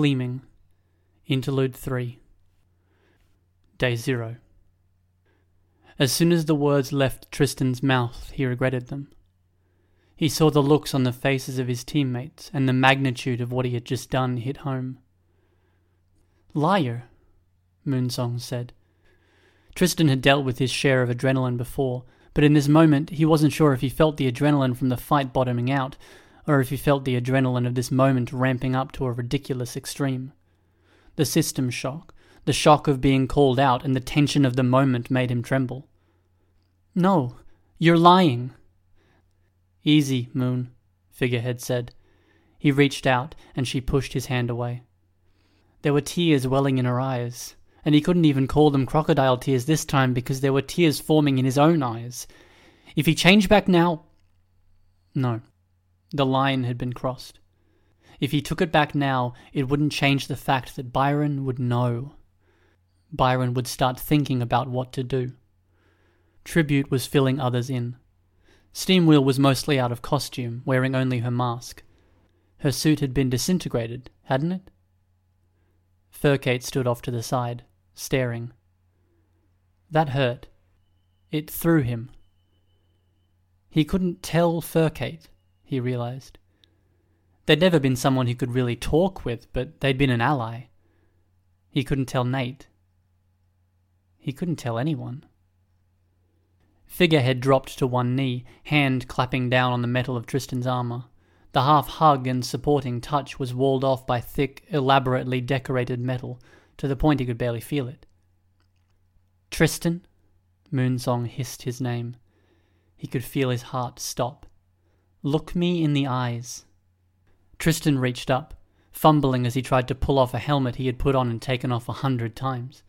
Gleaming. Interlude 3. Day 0. As soon as the words left Tristan's mouth, he regretted them. He saw the looks on the faces of his teammates, and the magnitude of what he had just done hit home. Liar, Moonsong said. Tristan had dealt with his share of adrenaline before, but in this moment he wasn't sure if he felt the adrenaline from the fight bottoming out, or if he felt the adrenaline of this moment ramping up to a ridiculous extreme. The system shock, the shock of being called out, and the tension of the moment made him tremble. No, you're lying. Easy, Moon, Figurehead said. He reached out, and she pushed his hand away. There were tears welling in her eyes, and he couldn't even call them crocodile tears this time because there were tears forming in his own eyes. If he changed back now. No, the line had been crossed. If he took it back now, it wouldn't change the fact that Byron would know. Byron would start thinking about what to do. Tribute was filling others in. Steamwheel was mostly out of costume, wearing only her mask. Her suit had been disintegrated, hadn't it? Furcate stood off to the side, staring. That hurt. It threw him. He couldn't tell Furcate, he realized. There'd never been someone he could really talk with, but they'd been an ally. He couldn't tell Nate. He couldn't tell anyone. Figurehead dropped to one knee, hand clapping down on the metal of Tristan's armor. The half hug and supporting touch was walled off by thick, elaborately decorated metal, to the point he could barely feel it. Tristan? Moonsong hissed his name. He could feel his heart stop. Look me in the eyes. Tristan reached up, fumbling as he tried to pull off a helmet he had put on and taken off a hundred times.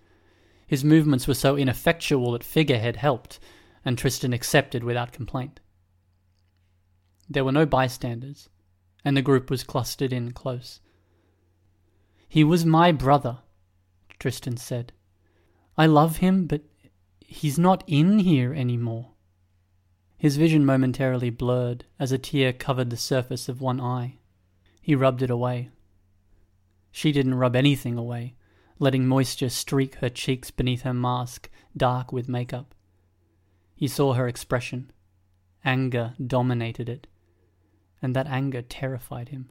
His movements were so ineffectual that Figurehead helped, and Tristan accepted without complaint. There were no bystanders, and the group was clustered in close. He was my brother, Tristan said. I love him, but he's not in here anymore. His vision momentarily blurred as a tear covered the surface of one eye. He rubbed it away. She didn't rub anything away, letting moisture streak her cheeks beneath her mask, dark with makeup. He saw her expression. Anger dominated it, and that anger terrified him.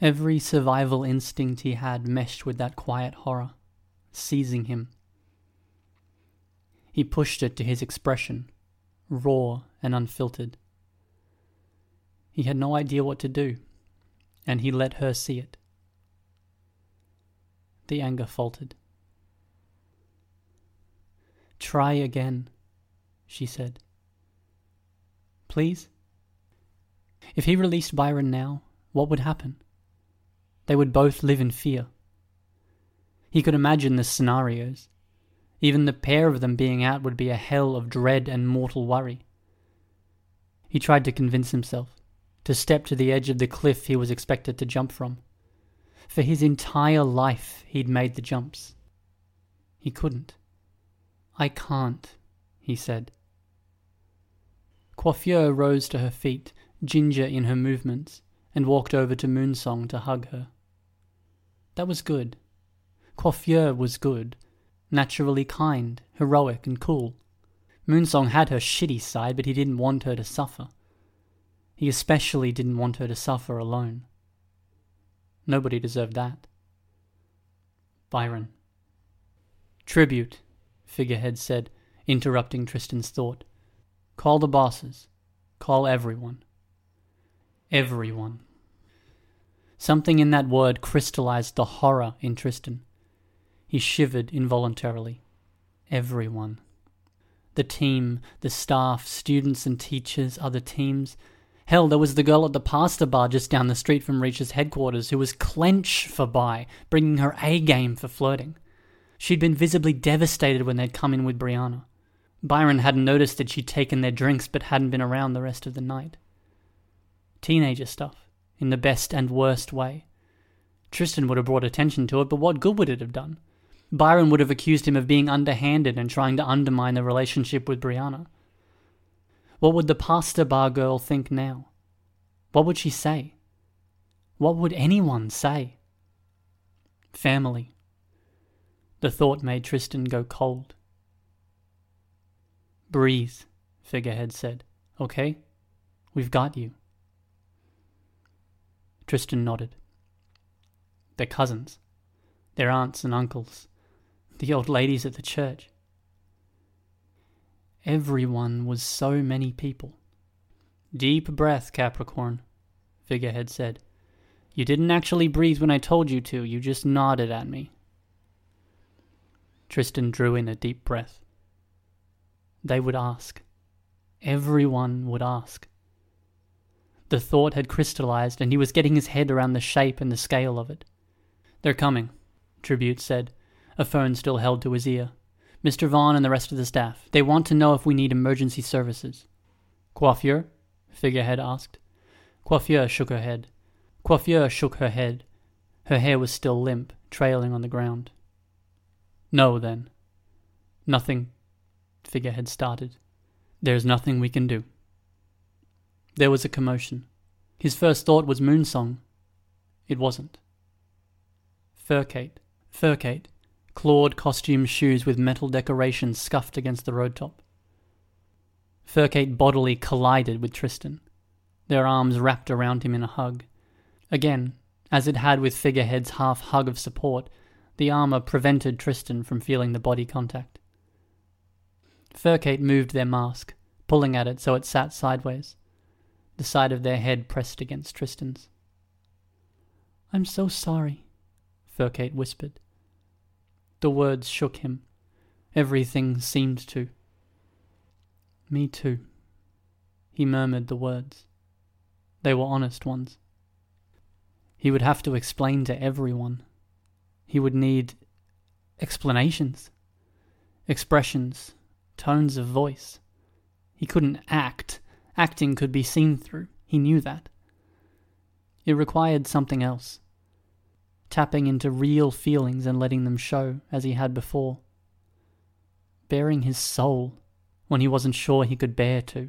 Every survival instinct he had meshed with that quiet horror, seizing him he pushed it to his expression, raw and unfiltered. He had no idea what to do, and he let her see it. The anger faltered. Try again, she said. Please? If he released Byron now, what would happen? They would both live in fear. He could imagine the scenarios even the pair of them being out would be a hell of dread and mortal worry. He tried to convince himself to step to the edge of the cliff he was expected to jump from. For his entire life he'd made the jumps. He couldn't. I can't, he said. Coiffure rose to her feet, ginger in her movements, and walked over to Moonsong to hug her. That was good. Coiffure was good, naturally kind, heroic, and cool. Moonsong had her shitty side, but he didn't want her to suffer. He especially didn't want her to suffer alone. Nobody deserved that. Byron. Tribute, Figurehead said, interrupting Tristan's thought. Call the bosses. Call everyone. Everyone. Something in that word crystallized the horror in Tristan. He shivered involuntarily. Everyone. The team, the staff, students and teachers, other teams, Hell, there was the girl at the pasta bar just down the street from Reach's headquarters who was clench for Bai, bringing her A game for flirting. She'd been visibly devastated when they'd come in with Brianna. Byron hadn't noticed that she'd taken their drinks but hadn't been around the rest of the night. Teenager stuff, in the best and worst way. Tristan would have brought attention to it, but what good would it have done? Byron would have accused him of being underhanded and trying to undermine the relationship with Brianna. What would the pasta bar girl think now? What would she say? What would anyone say? Family. The thought made Tristan go cold. Breathe, Figurehead said. Okay? We've got you. Tristan nodded. They're cousins. They're aunts and uncles. The old ladies at the church. Everyone was so many people. Deep breath, Capricorn, Figurehead said. You didn't actually breathe when I told you to, you just nodded at me. Tristan drew in a deep breath. They would ask. Everyone would ask. The thought had crystallized, and he was getting his head around the shape and the scale of it. They're coming, Tribute said, a phone still held to his ear. Mr. Vaughn and the rest of the staff. They want to know if we need emergency services. Coiffure? Figurehead asked. Coiffure shook her head. Coiffure shook her head. Her hair was still limp, trailing on the ground. No, then. Nothing Figurehead started. There's nothing we can do. There was a commotion. His first thought was Moonsong. It wasn't. Furcate. Furcate. Clawed costume shoes with metal decorations scuffed against the road top. Furcate bodily collided with Tristan, their arms wrapped around him in a hug. Again, as it had with Figurehead's half hug of support, the armor prevented Tristan from feeling the body contact. Furcate moved their mask, pulling at it so it sat sideways, the side of their head pressed against Tristan's. I'm so sorry, Furcate whispered. The words shook him. Everything seemed to. Me too. He murmured the words. They were honest ones. He would have to explain to everyone. He would need explanations, expressions, tones of voice. He couldn't act. Acting could be seen through. He knew that. It required something else. Tapping into real feelings and letting them show, as he had before. Baring his soul when he wasn't sure he could bear to.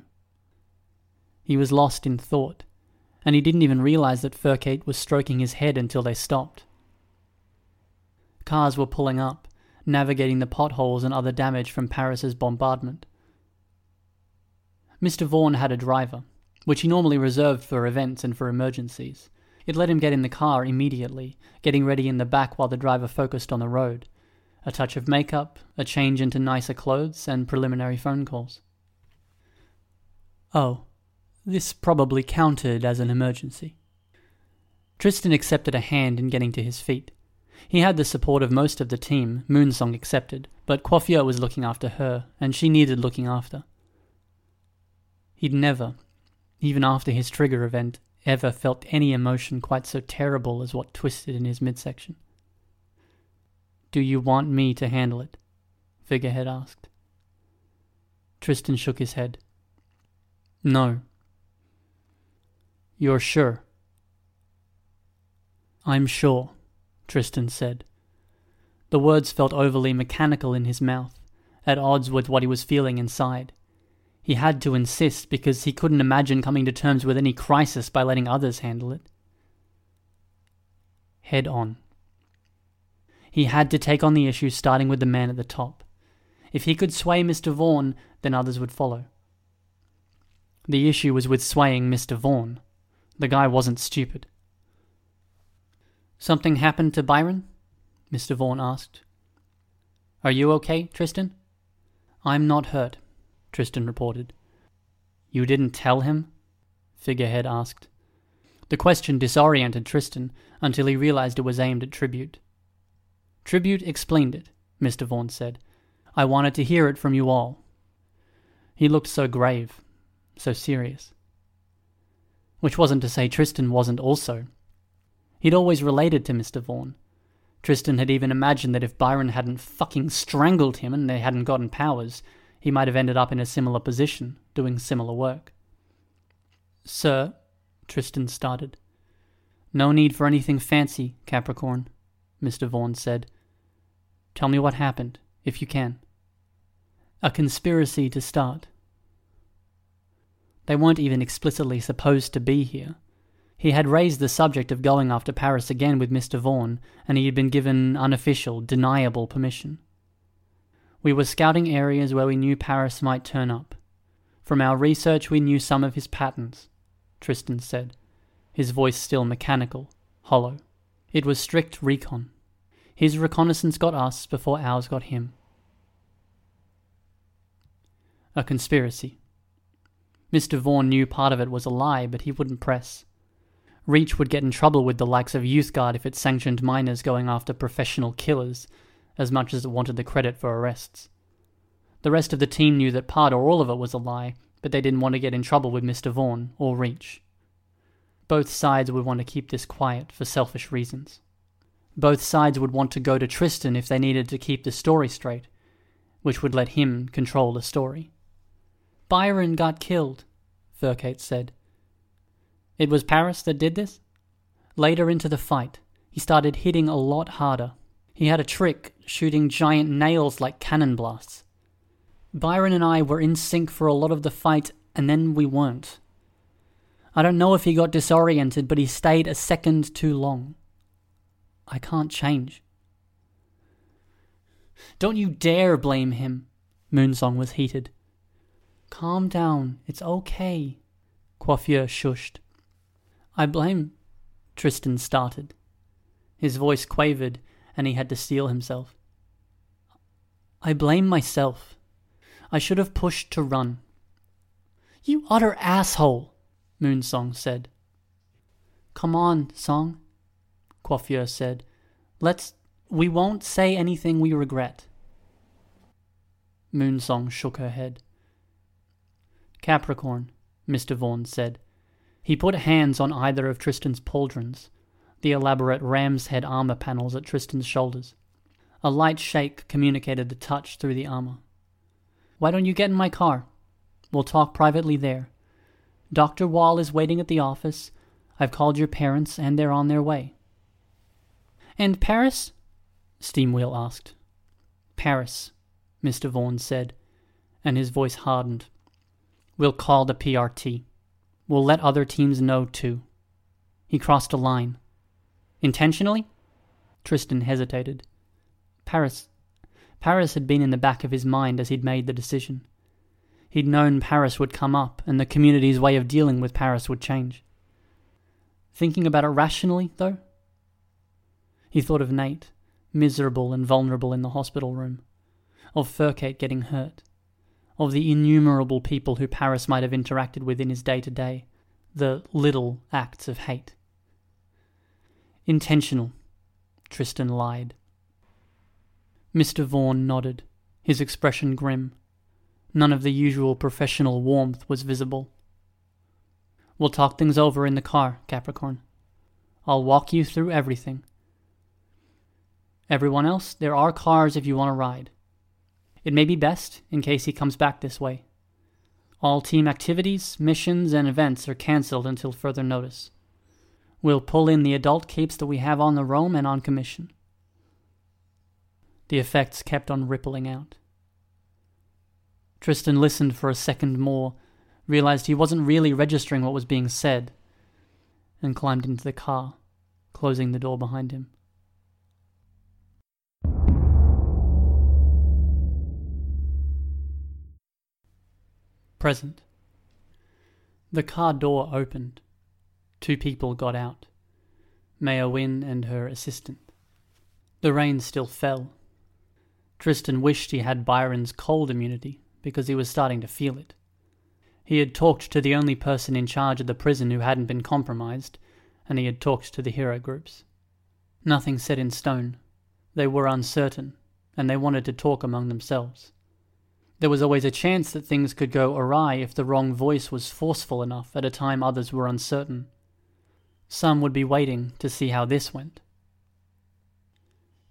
He was lost in thought, and he didn't even realize that Furcate was stroking his head until they stopped. Cars were pulling up, navigating the potholes and other damage from Paris's bombardment. Mr. Vaughan had a driver, which he normally reserved for events and for emergencies. It let him get in the car immediately, getting ready in the back while the driver focused on the road. A touch of makeup, a change into nicer clothes, and preliminary phone calls. Oh, this probably counted as an emergency. Tristan accepted a hand in getting to his feet. He had the support of most of the team, Moonsong accepted, but Coiffure was looking after her, and she needed looking after. He'd never, even after his trigger event, ever felt any emotion quite so terrible as what twisted in his midsection. Do you want me to handle it? Figurehead asked. Tristan shook his head. No. You're sure? I'm sure. Tristan said. The words felt overly mechanical in his mouth, at odds with what he was feeling inside. He had to insist because he couldn't imagine coming to terms with any crisis by letting others handle it. Head on. He had to take on the issue starting with the man at the top. If he could sway Mr. Vaughan, then others would follow. The issue was with swaying Mr. Vaughan. The guy wasn't stupid. Something happened to Byron? Mr. Vaughan asked. Are you okay, Tristan? I'm not hurt, Tristan reported. You didn't tell him? Figurehead asked. The question disoriented Tristan until he realized it was aimed at Tribute. Tribute explained it, Mr. Vaughan said. I wanted to hear it from you all. He looked so grave, so serious. which wasn't to say Tristan wasn't also. He'd always related to Mr. Vaughn. Tristan had even imagined that if Byron hadn't fucking strangled him and they hadn't gotten powers, he might have ended up in a similar position, doing similar work. Sir, Tristan started. No need for anything fancy, Capricorn, Mr. Vaughan said. Tell me what happened, if you can. A conspiracy to start. They weren't even explicitly supposed to be here. He had raised the subject of going after Paris again with Mr. Vaughan, and he had been given unofficial, deniable permission. We were scouting areas where we knew Paris might turn up. From our research, we knew some of his patterns, Tristan said, his voice still mechanical, hollow. It was strict recon. His reconnaissance got us before ours got him. A conspiracy. Mr. Vaughan knew part of it was a lie, but he wouldn't press. Reach would get in trouble with the likes of Youth Guard if it sanctioned minors going after professional killers, as much as it wanted the credit for arrests. The rest of the team knew that part or all of it was a lie, but they didn't want to get in trouble with Mr. Vaughan or Reach. Both sides would want to keep this quiet for selfish reasons. Both sides would want to go to Tristan if they needed to keep the story straight, which would let him control the story. Byron got killed, Furcate said. It was Paris that did this? Later into the fight, he started hitting a lot harder. He had a trick, shooting giant nails like cannon blasts. Byron and I were in sync for a lot of the fight, and then we weren't. I don't know if he got disoriented, but he stayed a second too long. I can't change. Don't you dare blame him. Moonsong was heated. Calm down. It's okay. Coiffure shushed. I blame. Tristan started. His voice quavered, and he had to steel himself. I blame myself. I should have pushed to run. You utter asshole, Moonsong said. Come on, Song, Coiffure said. Let's. We won't say anything we regret. Moonsong shook her head. Capricorn, Mr. Vaughan said. He put hands on either of Tristan's pauldrons, the elaborate ram's head armor panels at Tristan's shoulders. A light shake communicated the touch through the armor. Why don't you get in my car? We'll talk privately there. Dr. Wall is waiting at the office. I've called your parents, and they're on their way. And Paris? Steamwheel asked. Paris, Mr. Vaughn said, and his voice hardened. We'll call the PRT. We'll let other teams know, too. He crossed a line. Intentionally? Tristan hesitated. Paris. Paris had been in the back of his mind as he'd made the decision. He'd known Paris would come up, and the community's way of dealing with Paris would change. Thinking about it rationally, though? He thought of Nate, miserable and vulnerable in the hospital room, of Furcate getting hurt, of the innumerable people who Paris might have interacted with in his day to day, the little acts of hate. Intentional, Tristan lied. Mr. Vaughan nodded, his expression grim. None of the usual professional warmth was visible. We'll talk things over in the car, Capricorn. I'll walk you through everything. Everyone else, there are cars if you want to ride. It may be best in case he comes back this way. All team activities, missions, and events are cancelled until further notice. We'll pull in the adult capes that we have on the roam and on commission. The effects kept on rippling out. Tristan listened for a second more, realized he wasn't really registering what was being said, and climbed into the car, closing the door behind him. Present. The car door opened. Two people got out Mayor Wynn and her assistant. The rain still fell. Tristan wished he had Byron's cold immunity because he was starting to feel it. He had talked to the only person in charge of the prison who hadn't been compromised, and he had talked to the hero groups. Nothing set in stone. They were uncertain, and they wanted to talk among themselves. There was always a chance that things could go awry if the wrong voice was forceful enough at a time others were uncertain. Some would be waiting to see how this went.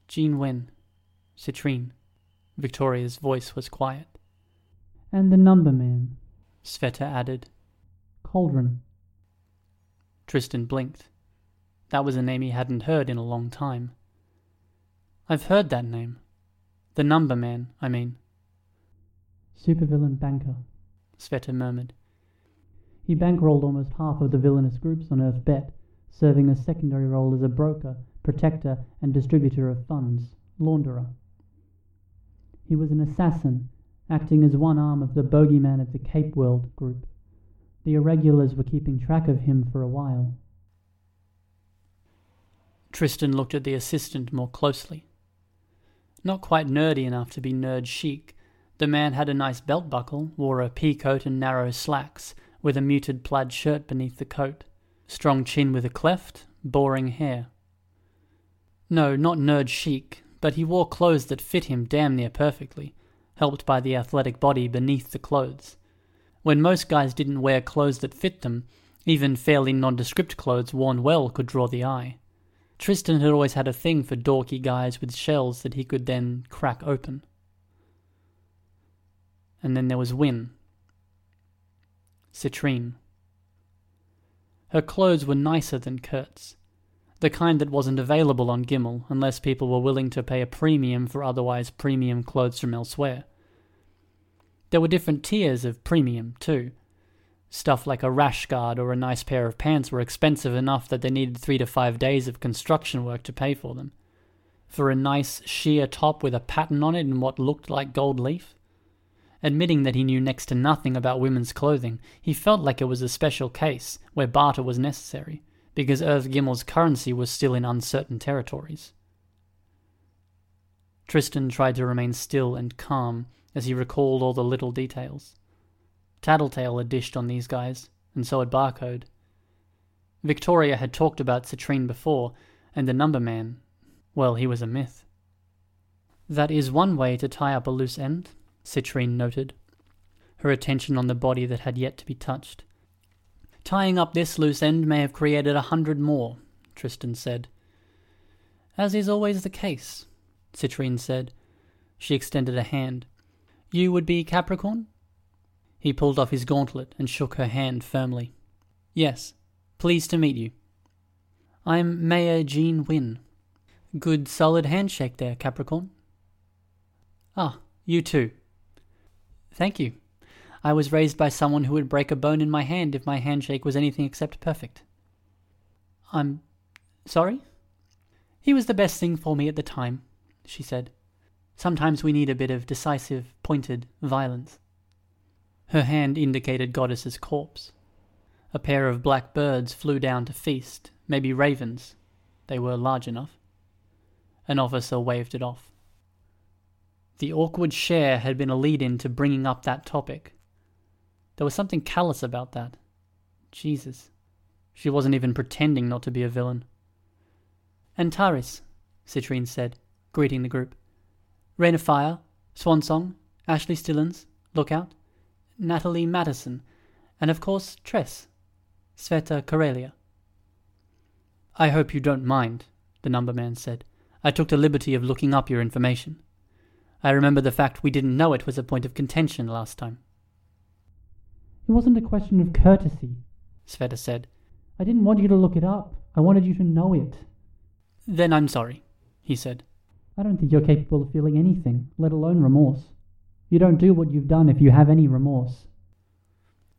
Jean Wynn, Citrine. Victoria's voice was quiet. And the number man, Sveta added. Cauldron. Tristan blinked. That was a name he hadn't heard in a long time. I've heard that name. The number man, I mean. Supervillain banker. Sveta murmured. He bankrolled almost half of the villainous groups on Earth Bet, serving a secondary role as a broker, protector, and distributor of funds, launderer. He was an assassin, acting as one arm of the bogeyman of the Cape World group. The irregulars were keeping track of him for a while. Tristan looked at the assistant more closely. Not quite nerdy enough to be nerd chic, the man had a nice belt buckle, wore a pea coat and narrow slacks, with a muted plaid shirt beneath the coat, strong chin with a cleft, boring hair. No, not nerd chic, but he wore clothes that fit him damn near perfectly, helped by the athletic body beneath the clothes. When most guys didn't wear clothes that fit them, even fairly nondescript clothes worn well could draw the eye. Tristan had always had a thing for dorky guys with shells that he could then crack open. And then there was Wynn. Citrine. Her clothes were nicer than Kurt's, the kind that wasn't available on Gimel unless people were willing to pay a premium for otherwise premium clothes from elsewhere. There were different tiers of premium, too. Stuff like a rash guard or a nice pair of pants were expensive enough that they needed three to five days of construction work to pay for them. For a nice sheer top with a pattern on it and what looked like gold leaf? Admitting that he knew next to nothing about women's clothing, he felt like it was a special case where barter was necessary, because Earth Gimel's currency was still in uncertain territories. Tristan tried to remain still and calm as he recalled all the little details. Tattletale had dished on these guys, and so had Barcode. Victoria had talked about Citrine before, and the number man, well, he was a myth. That is one way to tie up a loose end, Citrine noted, her attention on the body that had yet to be touched. Tying up this loose end may have created a hundred more, Tristan said. As is always the case, Citrine said. She extended a hand. You would be Capricorn? He pulled off his gauntlet and shook her hand firmly. Yes, pleased to meet you. I'm Mayor Jean Wynn. Good solid handshake there, Capricorn. Ah, you too. Thank you. I was raised by someone who would break a bone in my hand if my handshake was anything except perfect. I'm sorry? He was the best thing for me at the time, she said. Sometimes we need a bit of decisive, pointed violence. Her hand indicated Goddess's corpse. A pair of black birds flew down to feast, maybe ravens. They were large enough. An officer waved it off. The awkward share had been a lead in to bringing up that topic. There was something callous about that. Jesus. She wasn't even pretending not to be a villain. Antares, Citrine said, greeting the group. Rain Frazier, Swansong, Ashley Stillons, Lookout, Natalie Madison, and of course Tress, Sveta Karelia. I hope you don't mind, the number man said. I took the liberty of looking up your information. I remember the fact we didn't know it was a point of contention last time. It wasn't a question of courtesy, Sveta said. I didn't want you to look it up. I wanted you to know it. Then I'm sorry, he said. I don't think you're capable of feeling anything, let alone remorse. You don't do what you've done if you have any remorse.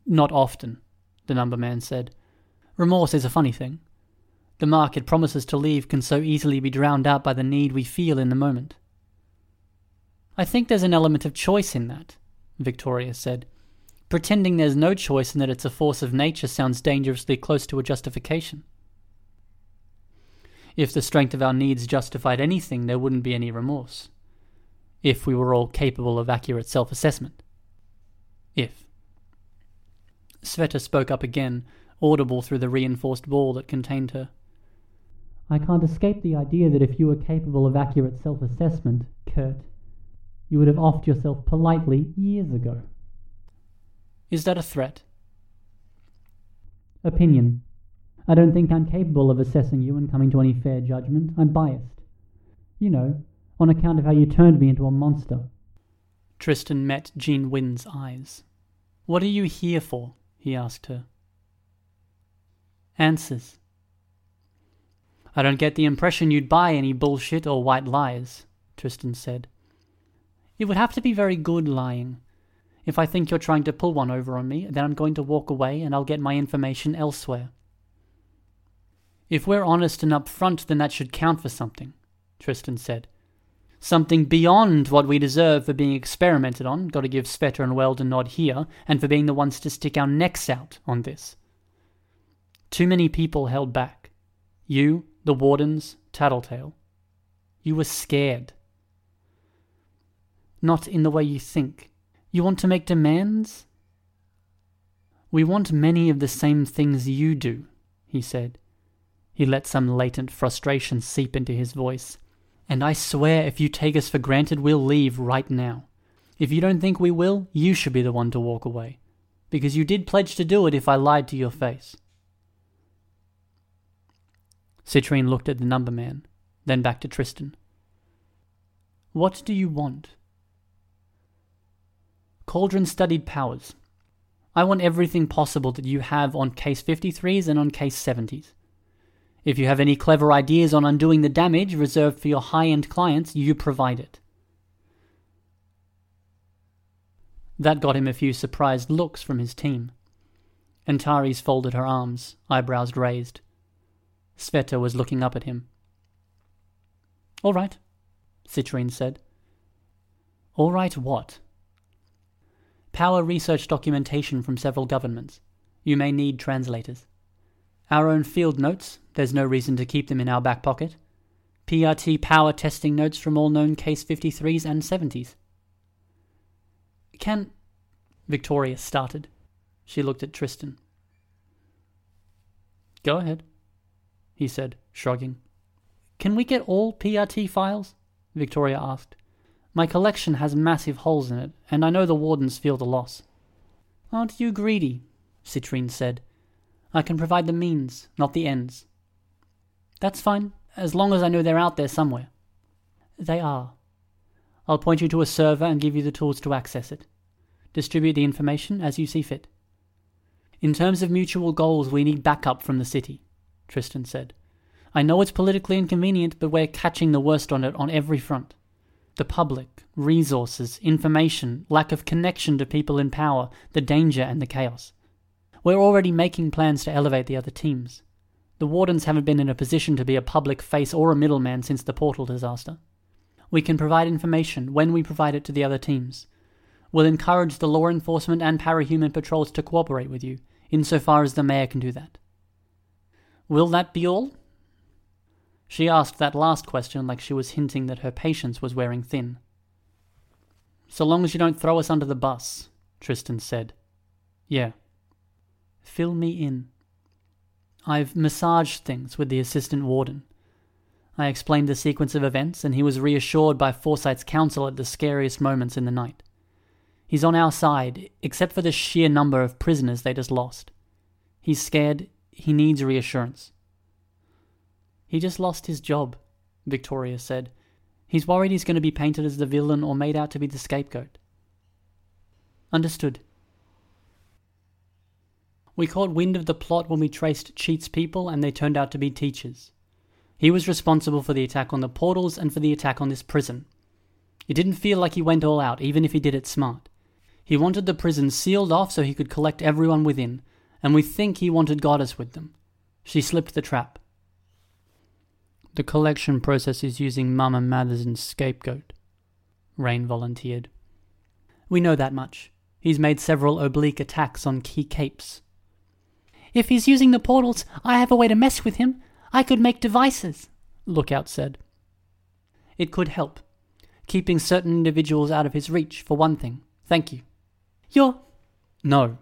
Not often, the number man said. Remorse is a funny thing. The mark it promises to leave can so easily be drowned out by the need we feel in the moment. I think there's an element of choice in that, Victoria said. Pretending there's no choice and that it's a force of nature sounds dangerously close to a justification. If the strength of our needs justified anything, there wouldn't be any remorse. If we were all capable of accurate self assessment. If. Sveta spoke up again, audible through the reinforced ball that contained her. I can't escape the idea that if you were capable of accurate self assessment, Kurt, You would have offed yourself politely years ago. Is that a threat? Opinion. I don't think I'm capable of assessing you and coming to any fair judgment. I'm biased. You know, on account of how you turned me into a monster. Tristan met Jean Wynn's eyes. What are you here for? he asked her. Answers. I don't get the impression you'd buy any bullshit or white lies, Tristan said. It would have to be very good lying. If I think you're trying to pull one over on me, then I'm going to walk away and I'll get my information elsewhere. If we're honest and upfront, then that should count for something, Tristan said. Something beyond what we deserve for being experimented on, gotta give Sveta and Weld a nod here, and for being the ones to stick our necks out on this. Too many people held back. You, the Wardens, Tattletale. You were scared. Not in the way you think. You want to make demands? We want many of the same things you do, he said. He let some latent frustration seep into his voice. And I swear if you take us for granted, we'll leave right now. If you don't think we will, you should be the one to walk away. Because you did pledge to do it if I lied to your face. Citrine looked at the number man, then back to Tristan. What do you want? Cauldron studied powers. I want everything possible that you have on case 53s and on case 70s. If you have any clever ideas on undoing the damage reserved for your high end clients, you provide it. That got him a few surprised looks from his team. Antares folded her arms, eyebrows raised. Sveta was looking up at him. All right, Citrine said. All right, what? Power research documentation from several governments. You may need translators. Our own field notes, there's no reason to keep them in our back pocket. PRT power testing notes from all known case 53s and 70s. Can. Victoria started. She looked at Tristan. Go ahead he said, shrugging. Can we get all PRT files? Victoria asked. My collection has massive holes in it, and I know the wardens feel the loss. Aren't you greedy? Citrine said. I can provide the means, not the ends. That's fine, as long as I know they're out there somewhere. They are. I'll point you to a server and give you the tools to access it. Distribute the information as you see fit. In terms of mutual goals, we need backup from the city. Tristan said. I know it's politically inconvenient, but we're catching the worst on it on every front. The public, resources, information, lack of connection to people in power, the danger and the chaos. We're already making plans to elevate the other teams. The Wardens haven't been in a position to be a public face or a middleman since the portal disaster. We can provide information when we provide it to the other teams. We'll encourage the law enforcement and parahuman patrols to cooperate with you, insofar as the mayor can do that. Will that be all? She asked that last question like she was hinting that her patience was wearing thin. So long as you don't throw us under the bus, Tristan said. Yeah. Fill me in. I've massaged things with the assistant warden. I explained the sequence of events, and he was reassured by Forsyth's counsel at the scariest moments in the night. He's on our side, except for the sheer number of prisoners they just lost. He's scared he needs reassurance. He just lost his job, Victoria said. He's worried he's going to be painted as the villain or made out to be the scapegoat. Understood. We caught wind of the plot when we traced Cheit's people and they turned out to be teachers. He was responsible for the attack on the portals and for the attack on this prison. It didn't feel like he went all out, even if he did it smart. He wanted the prison sealed off so he could collect everyone within, and we think he wanted Goddess with them. She slipped the trap. The collection process is using Mama Matherson's scapegoat, Rain volunteered. We know that much. He's made several oblique attacks on key capes. If he's using the portals, I have a way to mess with him. I could make devices, Lookout said. It could help. Keeping certain individuals out of his reach, for one thing. Thank you. You're. No,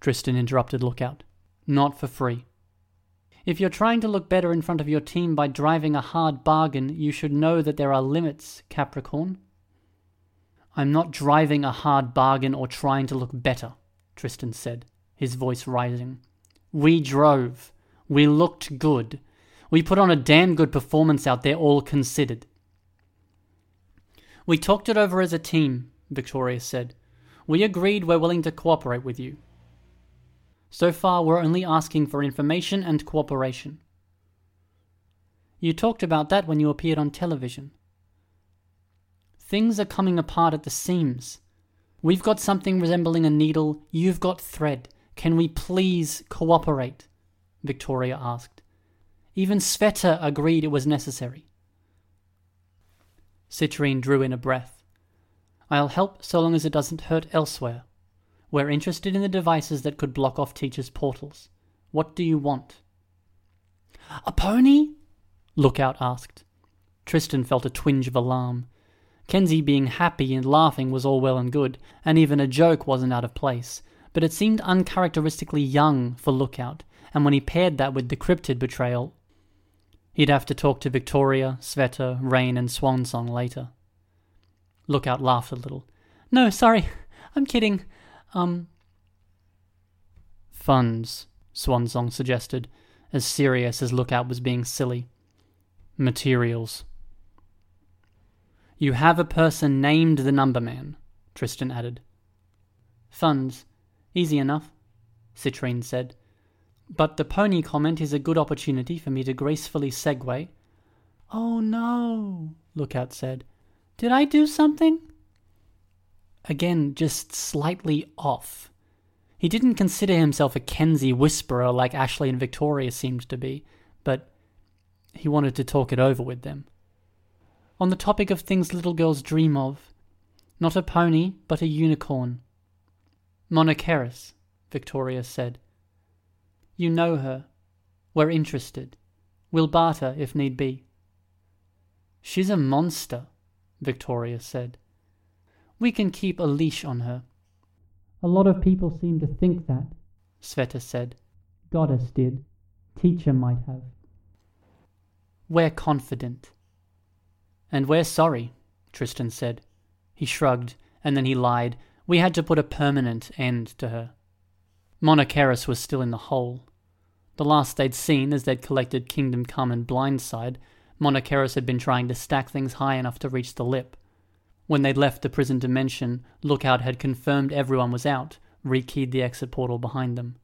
Tristan interrupted Lookout. Not for free. If you're trying to look better in front of your team by driving a hard bargain, you should know that there are limits, Capricorn. I'm not driving a hard bargain or trying to look better, Tristan said, his voice rising. We drove. We looked good. We put on a damn good performance out there, all considered. We talked it over as a team, Victoria said. We agreed we're willing to cooperate with you. So far, we're only asking for information and cooperation. You talked about that when you appeared on television. Things are coming apart at the seams. We've got something resembling a needle, you've got thread. Can we please cooperate? Victoria asked. Even Sveta agreed it was necessary. Citrine drew in a breath. I'll help so long as it doesn't hurt elsewhere. We're interested in the devices that could block off teachers' portals. What do you want? A pony? Lookout asked. Tristan felt a twinge of alarm. Kenzie being happy and laughing was all well and good, and even a joke wasn't out of place, but it seemed uncharacteristically young for Lookout, and when he paired that with the cryptid betrayal, he'd have to talk to Victoria, Sveta, Rain, and Swansong later. Lookout laughed a little. No, sorry, I'm kidding. Um. Funds, Swansong suggested, as serious as Lookout was being silly. Materials. You have a person named the Number Man, Tristan added. Funds. Easy enough, Citrine said. But the pony comment is a good opportunity for me to gracefully segue. Oh no, Lookout said. Did I do something? Again, just slightly off. He didn't consider himself a Kenzie whisperer like Ashley and Victoria seemed to be, but he wanted to talk it over with them. On the topic of things little girls dream of, not a pony, but a unicorn. Monoceros, Victoria said. You know her. We're interested. We'll barter if need be. She's a monster, Victoria said. We can keep a leash on her. A lot of people seem to think that, Sveta said. Goddess did. Teacher might have. We're confident. And we're sorry, Tristan said. He shrugged, and then he lied. We had to put a permanent end to her. Monoceros was still in the hole. The last they'd seen as they'd collected Kingdom Come and Blindside, Monoceros had been trying to stack things high enough to reach the lip. When they'd left the prison dimension, Lookout had confirmed everyone was out, rekeyed the exit portal behind them.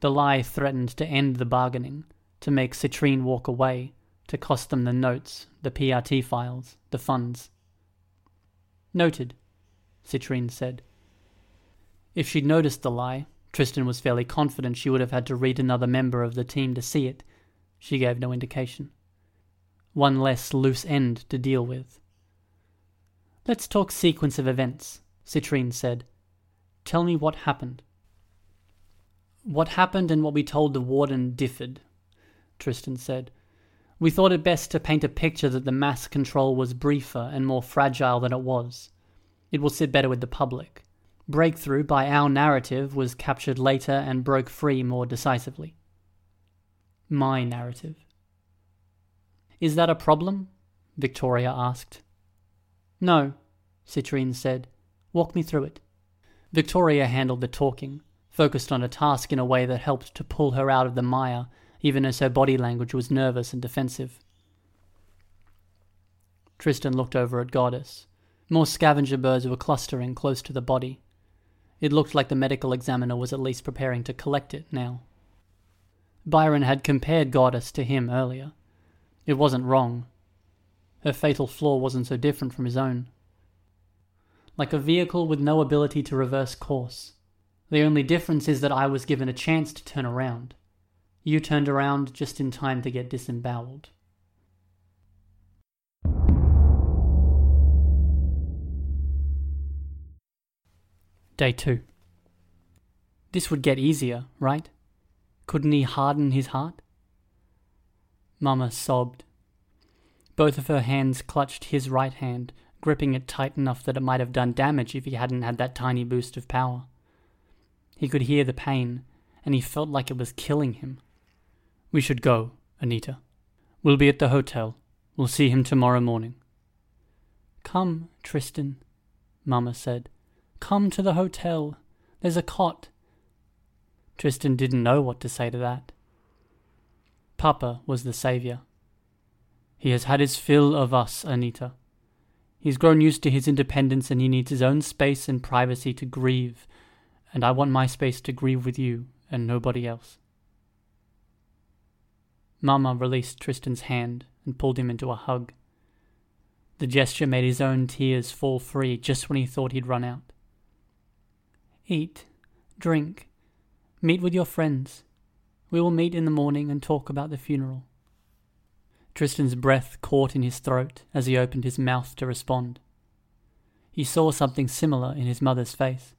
The lie threatened to end the bargaining, to make Citrine walk away, to cost them the notes, the PRT files, the funds. Noted, Citrine said. If she'd noticed the lie, Tristan was fairly confident she would have had to read another member of the team to see it. She gave no indication. One less loose end to deal with. Let's talk sequence of events, Citrine said. Tell me what happened. What happened and what we told the warden differed, Tristan said. We thought it best to paint a picture that the mass control was briefer and more fragile than it was. It will sit better with the public. Breakthrough by our narrative was captured later and broke free more decisively. My narrative. Is that a problem? Victoria asked. No, Citrine said. Walk me through it. Victoria handled the talking, focused on a task in a way that helped to pull her out of the mire even as her body language was nervous and defensive. Tristan looked over at Goddess. More scavenger birds were clustering close to the body. It looked like the medical examiner was at least preparing to collect it now. Byron had compared Goddess to him earlier. It wasn't wrong. Her fatal flaw wasn't so different from his own. Like a vehicle with no ability to reverse course. The only difference is that I was given a chance to turn around. You turned around just in time to get disemboweled. Day 2. This would get easier, right? Couldn't he harden his heart? Mama sobbed. Both of her hands clutched his right hand, gripping it tight enough that it might have done damage if he hadn't had that tiny boost of power. He could hear the pain, and he felt like it was killing him. We should go, Anita. We'll be at the hotel. We'll see him tomorrow morning. Come, Tristan, Mamma said. Come to the hotel. There's a cot. Tristan didn't know what to say to that. Papa was the saviour. He has had his fill of us, Anita. He's grown used to his independence and he needs his own space and privacy to grieve, and I want my space to grieve with you and nobody else. Mamma released Tristan's hand and pulled him into a hug. The gesture made his own tears fall free just when he thought he'd run out. Eat, drink, meet with your friends. We will meet in the morning and talk about the funeral. Tristan's breath caught in his throat as he opened his mouth to respond. He saw something similar in his mother's face.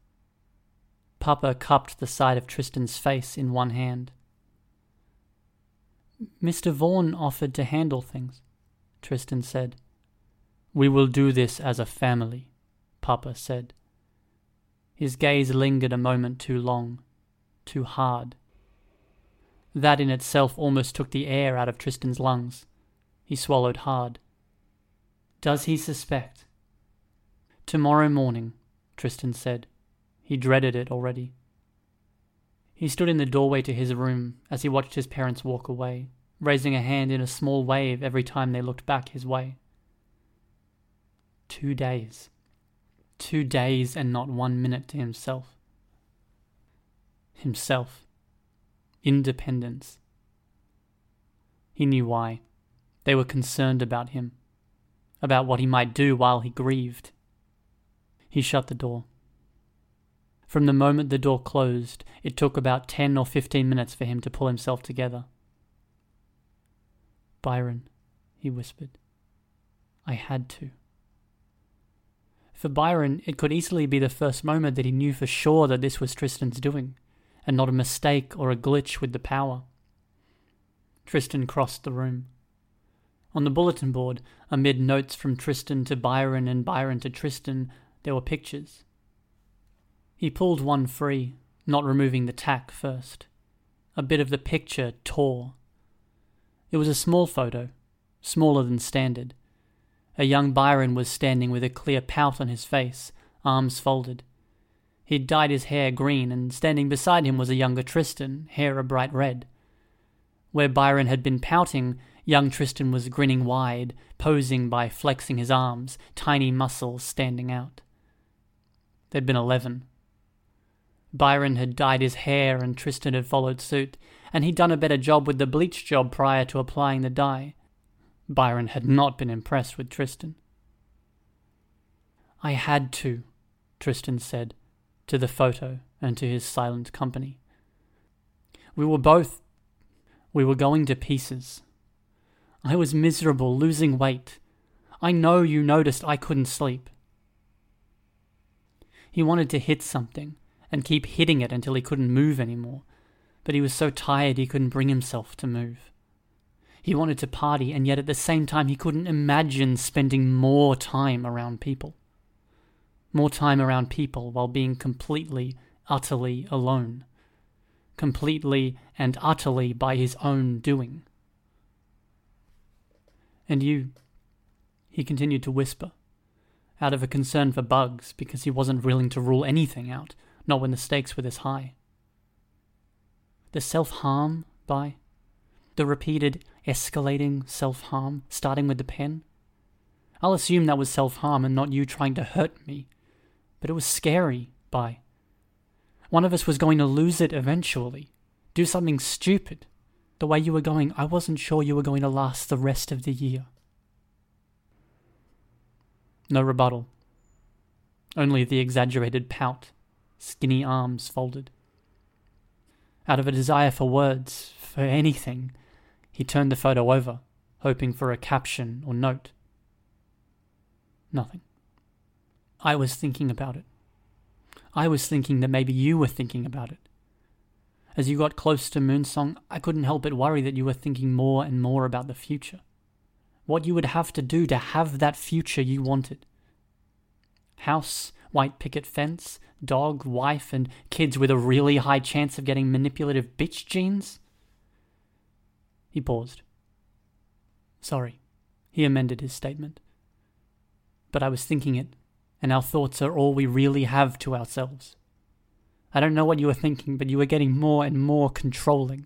Papa cupped the side of Tristan's face in one hand. Mr. Vaughan offered to handle things, Tristan said. We will do this as a family, Papa said. His gaze lingered a moment too long, too hard. That in itself almost took the air out of Tristan's lungs. He swallowed hard. Does he suspect? Tomorrow morning, Tristan said. He dreaded it already. He stood in the doorway to his room as he watched his parents walk away, raising a hand in a small wave every time they looked back his way. Two days. Two days and not one minute to himself. Himself. Independence. He knew why. They were concerned about him, about what he might do while he grieved. He shut the door. From the moment the door closed, it took about ten or fifteen minutes for him to pull himself together. Byron, he whispered. I had to. For Byron, it could easily be the first moment that he knew for sure that this was Tristan's doing, and not a mistake or a glitch with the power. Tristan crossed the room. On the bulletin board, amid notes from Tristan to Byron and Byron to Tristan, there were pictures. He pulled one free, not removing the tack first. A bit of the picture tore. It was a small photo, smaller than standard. A young Byron was standing with a clear pout on his face, arms folded. He'd dyed his hair green, and standing beside him was a younger Tristan, hair a bright red. Where Byron had been pouting, Young Tristan was grinning wide, posing by flexing his arms, tiny muscles standing out. There'd been eleven. Byron had dyed his hair and Tristan had followed suit, and he'd done a better job with the bleach job prior to applying the dye. Byron had not been impressed with Tristan. I had to, Tristan said, to the photo and to his silent company. We were both. We were going to pieces. I was miserable, losing weight. I know you noticed I couldn't sleep. He wanted to hit something and keep hitting it until he couldn't move anymore, but he was so tired he couldn't bring himself to move. He wanted to party, and yet at the same time he couldn't imagine spending more time around people. More time around people while being completely, utterly alone. Completely and utterly by his own doing. And you, he continued to whisper, out of a concern for bugs because he wasn't willing to rule anything out, not when the stakes were this high. The self harm by the repeated escalating self harm, starting with the pen. I'll assume that was self harm and not you trying to hurt me, but it was scary by. One of us was going to lose it eventually, do something stupid, the way you were going, I wasn't sure you were going to last the rest of the year. No rebuttal. Only the exaggerated pout, skinny arms folded. Out of a desire for words, for anything, he turned the photo over, hoping for a caption or note. Nothing. I was thinking about it. I was thinking that maybe you were thinking about it. As you got close to Moonsong, I couldn't help but worry that you were thinking more and more about the future. What you would have to do to have that future you wanted. House, white picket fence, dog, wife, and kids with a really high chance of getting manipulative bitch genes? He paused. Sorry, he amended his statement. But I was thinking it, and our thoughts are all we really have to ourselves. I don't know what you were thinking, but you were getting more and more controlling.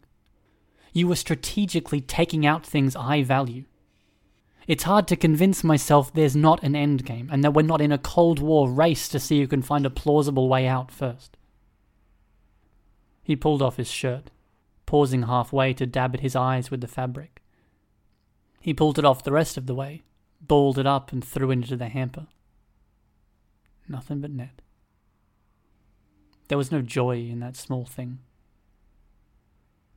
You were strategically taking out things I value. It's hard to convince myself there's not an end game and that we're not in a Cold War race to see who can find a plausible way out first. He pulled off his shirt, pausing halfway to dab at his eyes with the fabric. He pulled it off the rest of the way, balled it up, and threw it into the hamper. Nothing but net. There was no joy in that small thing,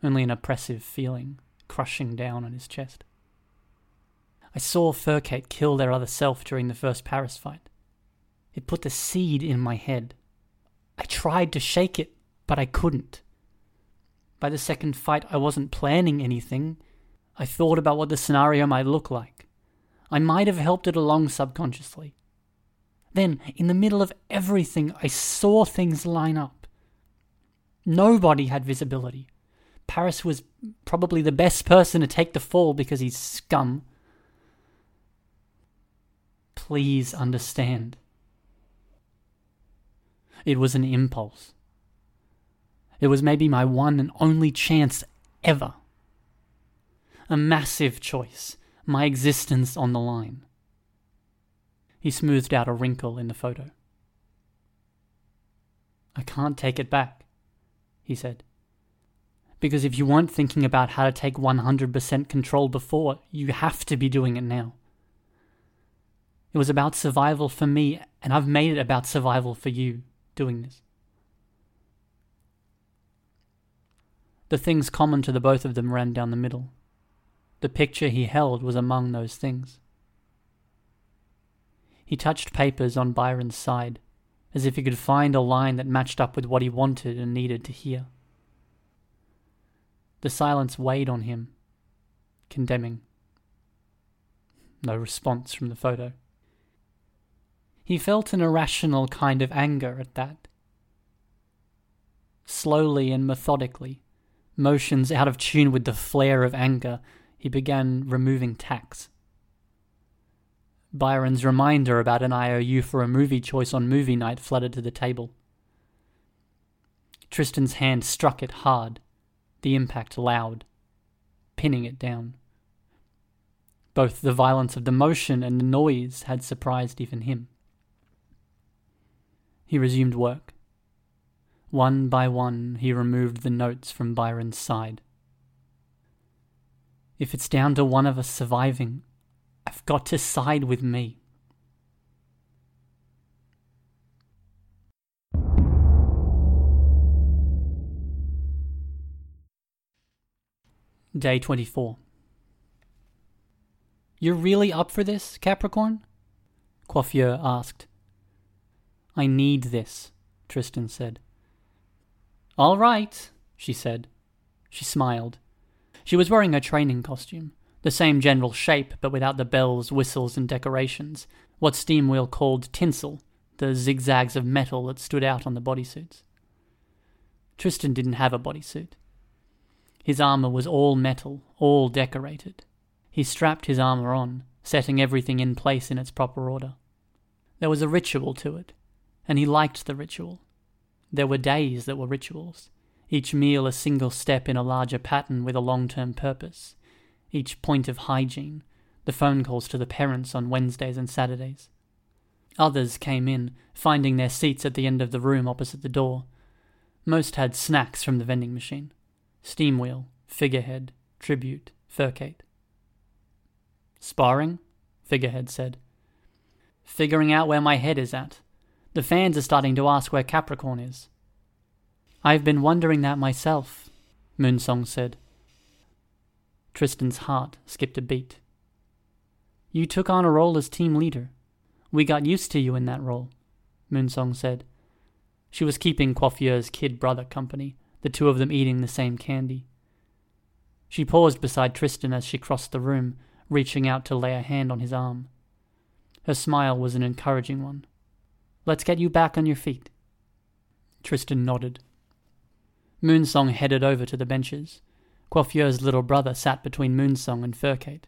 only an oppressive feeling crushing down on his chest. I saw Furcate kill their other self during the first Paris fight. It put the seed in my head. I tried to shake it, but I couldn't. By the second fight, I wasn't planning anything. I thought about what the scenario might look like. I might have helped it along subconsciously. Then, in the middle of everything, I saw things line up. Nobody had visibility. Paris was probably the best person to take the fall because he's scum. Please understand. It was an impulse. It was maybe my one and only chance ever. A massive choice, my existence on the line. He smoothed out a wrinkle in the photo. I can't take it back, he said. Because if you weren't thinking about how to take 100% control before, you have to be doing it now. It was about survival for me, and I've made it about survival for you doing this. The things common to the both of them ran down the middle. The picture he held was among those things. He touched papers on Byron's side, as if he could find a line that matched up with what he wanted and needed to hear. The silence weighed on him, condemning. No response from the photo. He felt an irrational kind of anger at that. Slowly and methodically, motions out of tune with the flare of anger, he began removing tacks. Byron's reminder about an IOU for a movie choice on movie night flooded to the table. Tristan's hand struck it hard, the impact loud, pinning it down. Both the violence of the motion and the noise had surprised even him. He resumed work. One by one, he removed the notes from Byron's side. If it's down to one of us surviving, I've got to side with me. Day 24. You're really up for this, Capricorn? Coiffure asked. I need this, Tristan said. All right, she said. She smiled. She was wearing a training costume, the same general shape but without the bells, whistles, and decorations, what Steamwheel called tinsel, the zigzags of metal that stood out on the bodysuits. Tristan didn't have a bodysuit. His armor was all metal, all decorated. He strapped his armor on, setting everything in place in its proper order. There was a ritual to it, and he liked the ritual. There were days that were rituals, each meal a single step in a larger pattern with a long term purpose, each point of hygiene, the phone calls to the parents on Wednesdays and Saturdays. Others came in, finding their seats at the end of the room opposite the door. Most had snacks from the vending machine Steamwheel, figurehead, tribute, furcate. Sparring? Figurehead said. Figuring out where my head is at. The fans are starting to ask where Capricorn is. I've been wondering that myself, Moonsong said. Tristan's heart skipped a beat. You took on a role as team leader. We got used to you in that role, Moonsong said. She was keeping Coiffure's kid brother company, the two of them eating the same candy. She paused beside Tristan as she crossed the room, reaching out to lay a hand on his arm. Her smile was an encouraging one. Let's get you back on your feet. Tristan nodded. Moonsong headed over to the benches. Coiffure's little brother sat between Moonsong and Furcate.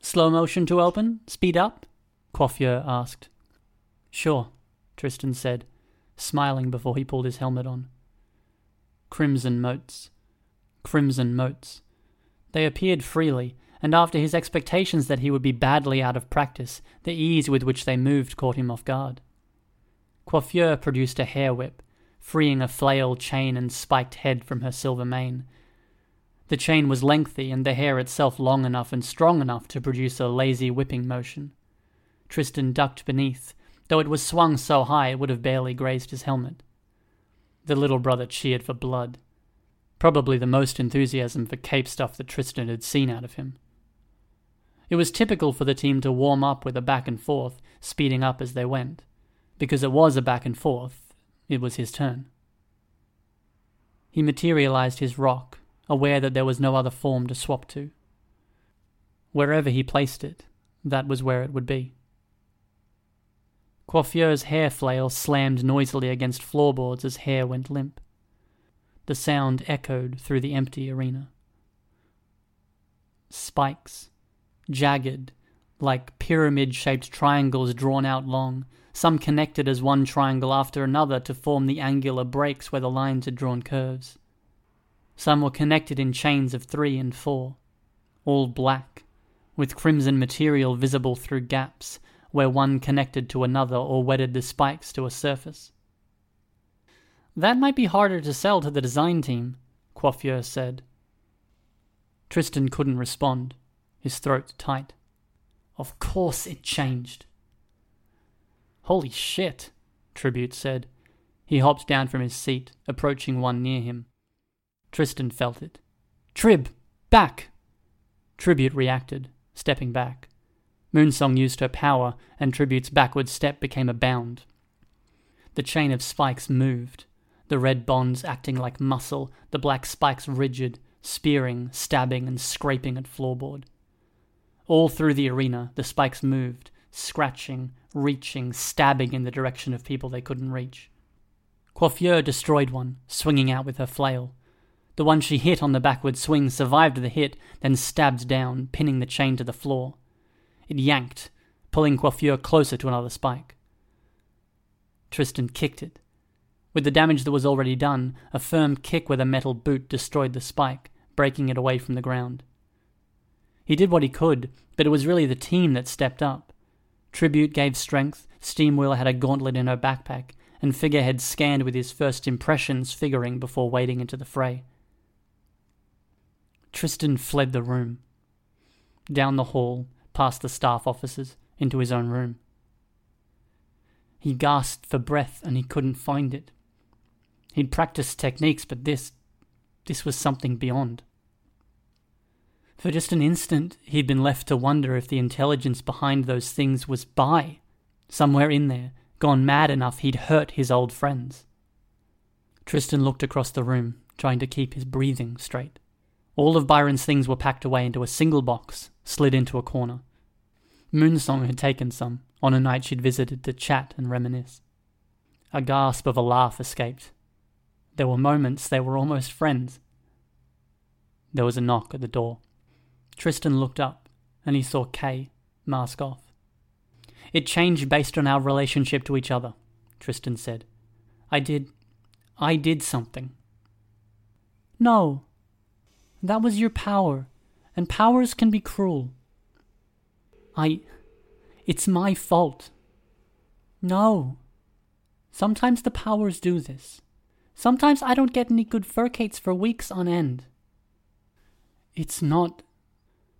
Slow motion to open? Speed up? Coiffure asked, Sure, Tristan said, smiling before he pulled his helmet on. Crimson motes. Crimson motes. They appeared freely, and after his expectations that he would be badly out of practice, the ease with which they moved caught him off guard. Coiffure produced a hair whip, freeing a flail chain and spiked head from her silver mane. The chain was lengthy and the hair itself long enough and strong enough to produce a lazy whipping motion. Tristan ducked beneath, though it was swung so high it would have barely grazed his helmet. The little brother cheered for blood. Probably the most enthusiasm for cape stuff that Tristan had seen out of him. It was typical for the team to warm up with a back and forth, speeding up as they went. Because it was a back and forth, it was his turn. He materialized his rock, aware that there was no other form to swap to. Wherever he placed it, that was where it would be. Coiffure's hair flail slammed noisily against floorboards as hair went limp. The sound echoed through the empty arena. Spikes, jagged, like pyramid shaped triangles drawn out long, some connected as one triangle after another to form the angular breaks where the lines had drawn curves. Some were connected in chains of three and four, all black, with crimson material visible through gaps, where one connected to another or wedded the spikes to a surface. That might be harder to sell to the design team, Coiffure said. Tristan couldn't respond, his throat tight. Of course it changed. Holy shit, Tribute said. He hopped down from his seat, approaching one near him. Tristan felt it. Trib! Back! Tribute reacted, stepping back. Moonsong used her power, and Tribute's backward step became a bound. The chain of spikes moved, the red bonds acting like muscle, the black spikes rigid, spearing, stabbing, and scraping at floorboard. All through the arena, the spikes moved, scratching, reaching, stabbing in the direction of people they couldn't reach. Coiffure destroyed one, swinging out with her flail. The one she hit on the backward swing survived the hit, then stabbed down, pinning the chain to the floor. It yanked, pulling Coiffure closer to another spike. Tristan kicked it. With the damage that was already done, a firm kick with a metal boot destroyed the spike, breaking it away from the ground. He did what he could, but it was really the team that stepped up. Tribute gave strength, Steamwheel had a gauntlet in her backpack, and Figurehead scanned with his first impressions figuring before wading into the fray. Tristan fled the room. Down the hall, past the staff officers, into his own room. He gasped for breath and he couldn't find it. He'd practiced techniques, but this. this was something beyond. For just an instant, he'd been left to wonder if the intelligence behind those things was by, somewhere in there, gone mad enough he'd hurt his old friends. Tristan looked across the room, trying to keep his breathing straight. All of Byron's things were packed away into a single box, slid into a corner. Moonsong had taken some, on a night she'd visited to chat and reminisce. A gasp of a laugh escaped. There were moments they were almost friends. There was a knock at the door. Tristan looked up, and he saw Kay, mask off. It changed based on our relationship to each other, Tristan said. I did. I did something. No, that was your power, and powers can be cruel. I. It's my fault. No. Sometimes the powers do this. Sometimes I don't get any good furcates for weeks on end. It's not.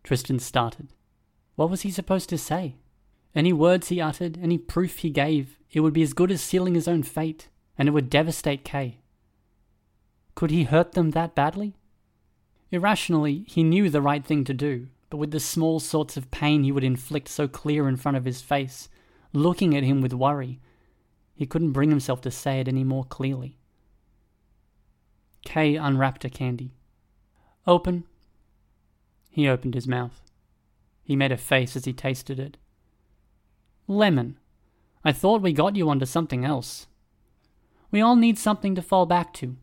Tristan started. What was he supposed to say? Any words he uttered, any proof he gave, it would be as good as sealing his own fate, and it would devastate Kay. Could he hurt them that badly? Irrationally, he knew the right thing to do, but with the small sorts of pain he would inflict so clear in front of his face, looking at him with worry, he couldn't bring himself to say it any more clearly. Kay unwrapped a candy. Open. He opened his mouth. He made a face as he tasted it. Lemon. I thought we got you onto something else. We all need something to fall back to,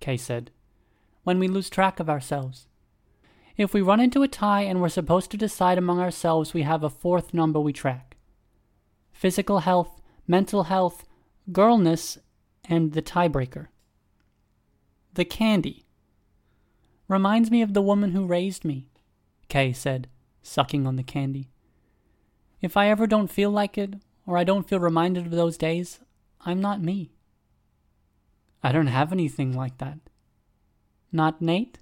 Kay said when we lose track of ourselves. If we run into a tie and we're supposed to decide among ourselves, we have a fourth number we track physical health, mental health, girlness, and the tiebreaker. The candy. Reminds me of the woman who raised me, Kay said, sucking on the candy. If I ever don't feel like it, or I don't feel reminded of those days, I'm not me. I don't have anything like that. Not Nate?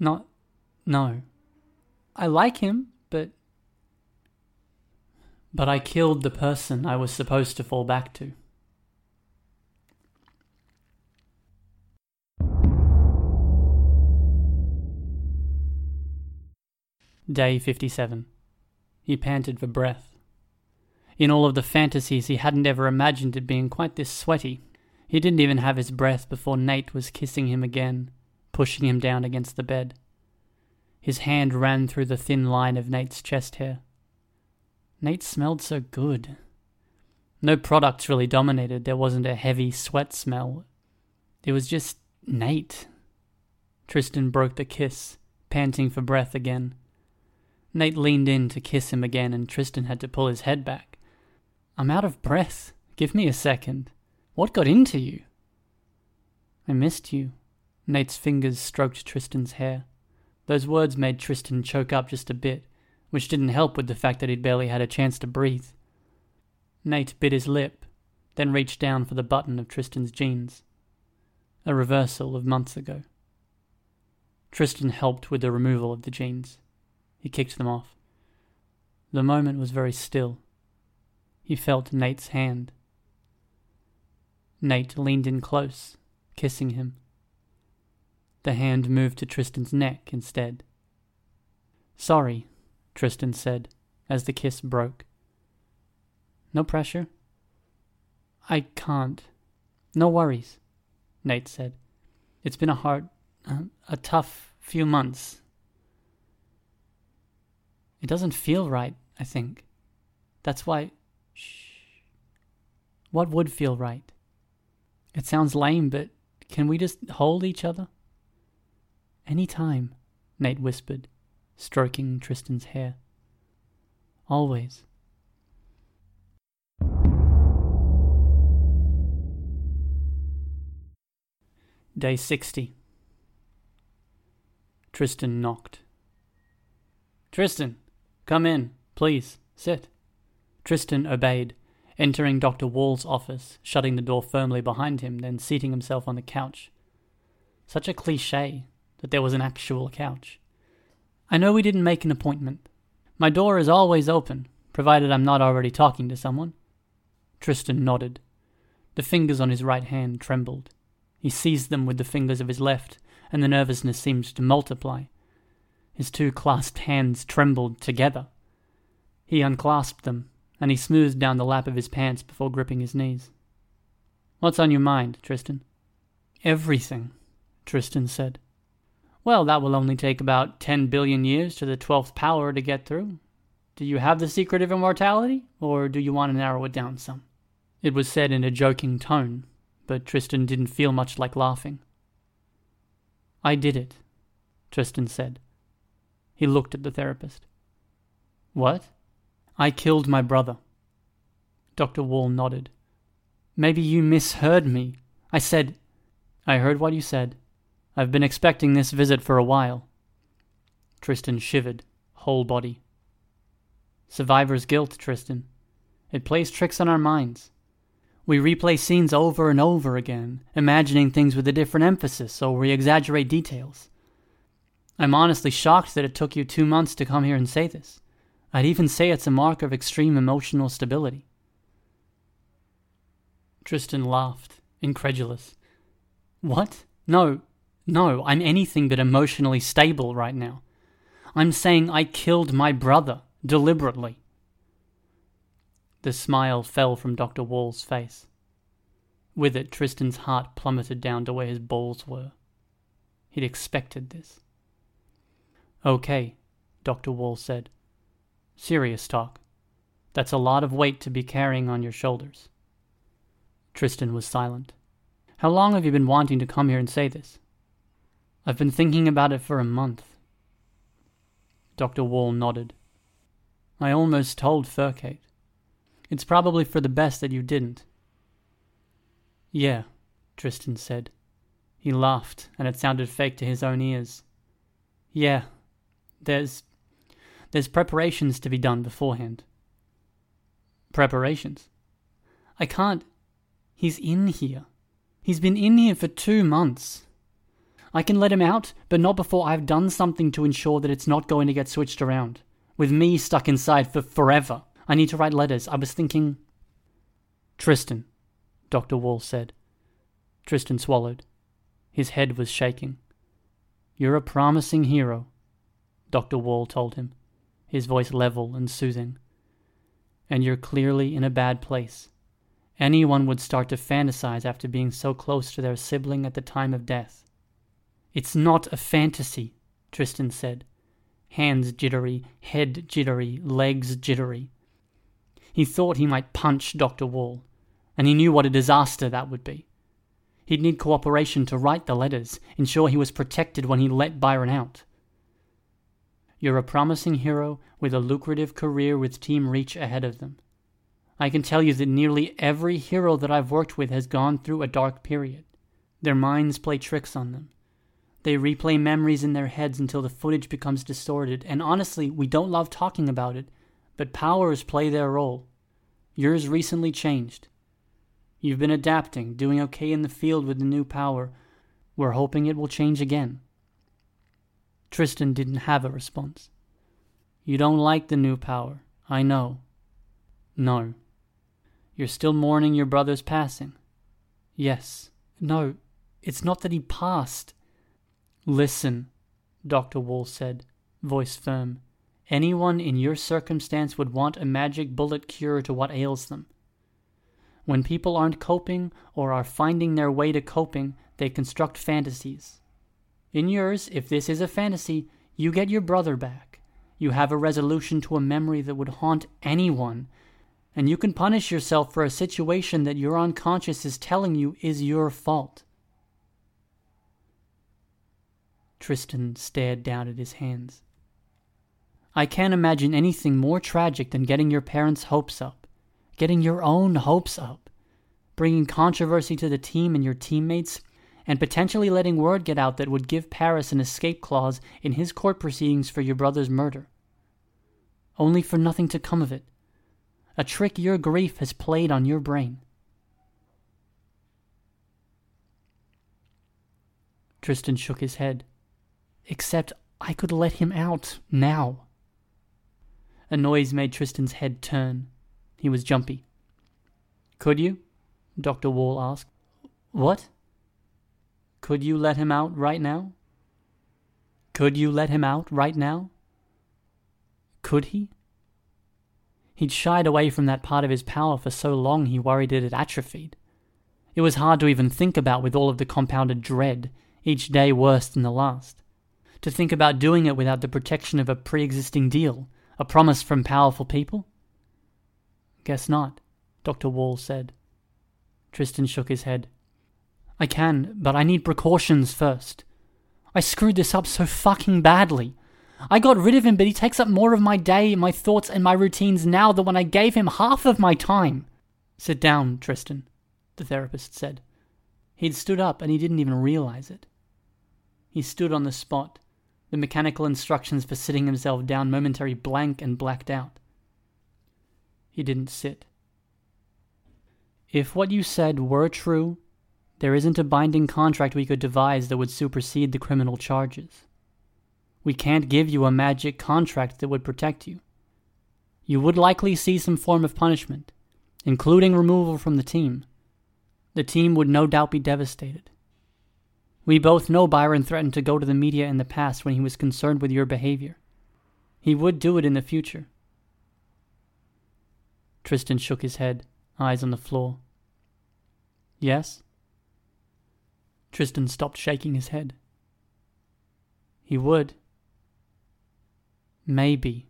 Not. No. I like him, but. But I killed the person I was supposed to fall back to. Day 57. He panted for breath. In all of the fantasies, he hadn't ever imagined it being quite this sweaty. He didn't even have his breath before Nate was kissing him again, pushing him down against the bed. His hand ran through the thin line of Nate's chest hair. Nate smelled so good. No products really dominated. There wasn't a heavy sweat smell. It was just Nate. Tristan broke the kiss, panting for breath again. Nate leaned in to kiss him again, and Tristan had to pull his head back. I'm out of breath. Give me a second. What got into you? I missed you. Nate's fingers stroked Tristan's hair. Those words made Tristan choke up just a bit, which didn't help with the fact that he'd barely had a chance to breathe. Nate bit his lip, then reached down for the button of Tristan's jeans. A reversal of months ago. Tristan helped with the removal of the jeans. He kicked them off. The moment was very still. He felt Nate's hand. Nate leaned in close, kissing him. The hand moved to Tristan's neck instead. Sorry, Tristan said as the kiss broke. No pressure? I can't. No worries, Nate said. It's been a hard, uh, a tough few months, it doesn't feel right, I think. That's why. Shh. What would feel right? It sounds lame, but can we just hold each other? Any time, Nate whispered, stroking Tristan's hair. Always. Day 60. Tristan knocked. Tristan, Come in, please, sit. Tristan obeyed, entering Dr. Wall's office, shutting the door firmly behind him, then seating himself on the couch. Such a cliche that there was an actual couch. I know we didn't make an appointment. My door is always open, provided I'm not already talking to someone. Tristan nodded. The fingers on his right hand trembled. He seized them with the fingers of his left, and the nervousness seemed to multiply. His two clasped hands trembled together. He unclasped them, and he smoothed down the lap of his pants before gripping his knees. What's on your mind, Tristan? Everything, Tristan said. Well, that will only take about ten billion years to the twelfth power to get through. Do you have the secret of immortality, or do you want to narrow it down some? It was said in a joking tone, but Tristan didn't feel much like laughing. I did it, Tristan said. He looked at the therapist. What? I killed my brother. Dr. Wall nodded. Maybe you misheard me. I said. I heard what you said. I've been expecting this visit for a while. Tristan shivered, whole body. Survivor's guilt, Tristan. It plays tricks on our minds. We replay scenes over and over again, imagining things with a different emphasis, or we exaggerate details. I'm honestly shocked that it took you two months to come here and say this. I'd even say it's a mark of extreme emotional stability. Tristan laughed, incredulous. What? No, no, I'm anything but emotionally stable right now. I'm saying I killed my brother, deliberately. The smile fell from Dr. Wall's face. With it, Tristan's heart plummeted down to where his balls were. He'd expected this. Okay, Dr. Wall said. Serious talk. That's a lot of weight to be carrying on your shoulders. Tristan was silent. How long have you been wanting to come here and say this? I've been thinking about it for a month. Dr. Wall nodded. I almost told Furcate. It's probably for the best that you didn't. Yeah, Tristan said. He laughed, and it sounded fake to his own ears. Yeah, there's. there's preparations to be done beforehand. Preparations? I can't. He's in here. He's been in here for two months. I can let him out, but not before I've done something to ensure that it's not going to get switched around. With me stuck inside for forever. I need to write letters. I was thinking. Tristan, Dr. Wall said. Tristan swallowed. His head was shaking. You're a promising hero, Dr. Wall told him, his voice level and soothing. And you're clearly in a bad place. Anyone would start to fantasize after being so close to their sibling at the time of death. It's not a fantasy, Tristan said. Hands jittery, head jittery, legs jittery. He thought he might punch Dr. Wall, and he knew what a disaster that would be. He'd need cooperation to write the letters, ensure he was protected when he let Byron out. You're a promising hero with a lucrative career with Team Reach ahead of them. I can tell you that nearly every hero that I've worked with has gone through a dark period. Their minds play tricks on them. They replay memories in their heads until the footage becomes distorted, and honestly, we don't love talking about it but powers play their role. Yours recently changed. You've been adapting, doing okay in the field with the new power. We're hoping it will change again. Tristan didn't have a response. You don't like the new power, I know. No. You're still mourning your brother's passing. Yes. No, it's not that he passed. Listen, Dr. Wall said, voice firm. Anyone in your circumstance would want a magic bullet cure to what ails them. When people aren't coping or are finding their way to coping, they construct fantasies. In yours, if this is a fantasy, you get your brother back. You have a resolution to a memory that would haunt anyone, and you can punish yourself for a situation that your unconscious is telling you is your fault. Tristan stared down at his hands. I can't imagine anything more tragic than getting your parents' hopes up, getting your own hopes up, bringing controversy to the team and your teammates, and potentially letting word get out that would give Paris an escape clause in his court proceedings for your brother's murder. Only for nothing to come of it. A trick your grief has played on your brain. Tristan shook his head. Except I could let him out now. A noise made Tristan's head turn. He was jumpy. Could you? Dr. Wall asked. What? Could you let him out right now? Could you let him out right now? Could he? He'd shied away from that part of his power for so long he worried it had atrophied. It was hard to even think about with all of the compounded dread, each day worse than the last. To think about doing it without the protection of a pre existing deal, a promise from powerful people? Guess not, Dr. Wall said. Tristan shook his head. I can, but I need precautions first. I screwed this up so fucking badly. I got rid of him, but he takes up more of my day, my thoughts, and my routines now than when I gave him half of my time. Sit down, Tristan, the therapist said. He'd stood up and he didn't even realize it. He stood on the spot, the mechanical instructions for sitting himself down momentary blank and blacked out. He didn't sit. If what you said were true, there isn't a binding contract we could devise that would supersede the criminal charges. We can't give you a magic contract that would protect you. You would likely see some form of punishment, including removal from the team. The team would no doubt be devastated. We both know Byron threatened to go to the media in the past when he was concerned with your behavior. He would do it in the future. Tristan shook his head, eyes on the floor. Yes? Tristan stopped shaking his head. He would. Maybe.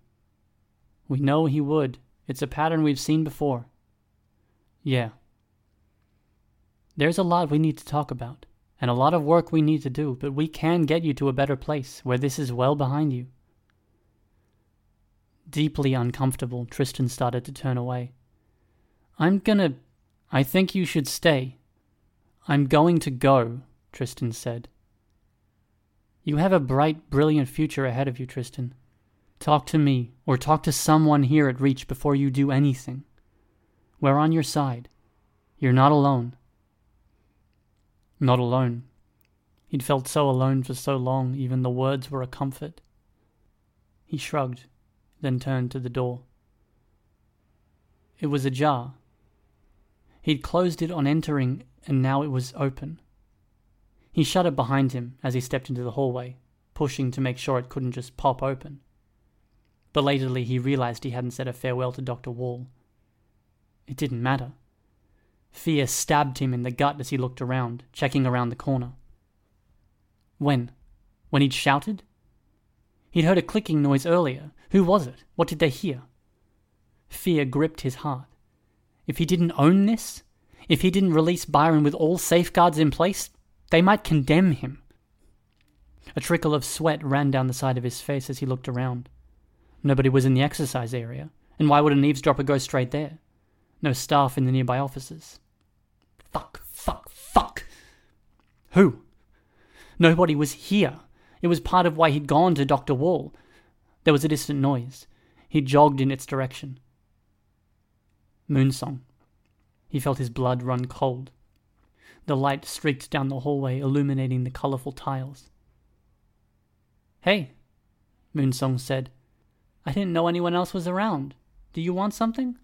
We know he would. It's a pattern we've seen before. Yeah. There's a lot we need to talk about and a lot of work we need to do, but we can get you to a better place where this is well behind you. Deeply uncomfortable, Tristan started to turn away. I'm gonna. I think you should stay. I'm going to go, Tristan said. You have a bright, brilliant future ahead of you, Tristan. Talk to me, or talk to someone here at Reach before you do anything. We're on your side. You're not alone. Not alone. He'd felt so alone for so long, even the words were a comfort. He shrugged, then turned to the door. It was ajar. He'd closed it on entering, and now it was open. He shut it behind him as he stepped into the hallway, pushing to make sure it couldn't just pop open. Belatedly, he realized he hadn't said a farewell to Dr. Wall. It didn't matter. Fear stabbed him in the gut as he looked around, checking around the corner. When? When he'd shouted? He'd heard a clicking noise earlier. Who was it? What did they hear? Fear gripped his heart. If he didn't own this, if he didn't release Byron with all safeguards in place, they might condemn him. A trickle of sweat ran down the side of his face as he looked around. Nobody was in the exercise area, and why would an eavesdropper go straight there? No staff in the nearby offices. Fuck, fuck, fuck! Who? Nobody was here. It was part of why he'd gone to Dr. Wall. There was a distant noise. He jogged in its direction. Moonsong. He felt his blood run cold. The light streaked down the hallway, illuminating the colorful tiles. Hey, Moonsong said. I didn't know anyone else was around. Do you want something?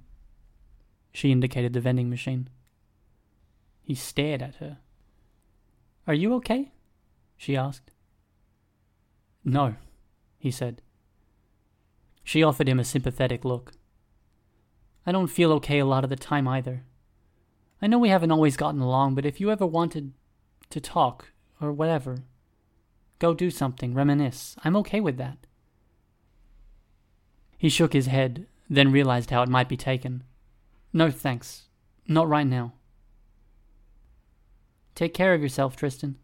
She indicated the vending machine. He stared at her. Are you okay? she asked. No, he said. She offered him a sympathetic look. I don't feel okay a lot of the time either. I know we haven't always gotten along, but if you ever wanted to talk, or whatever, go do something, reminisce. I'm okay with that. He shook his head, then realized how it might be taken. No thanks. Not right now. Take care of yourself, Tristan.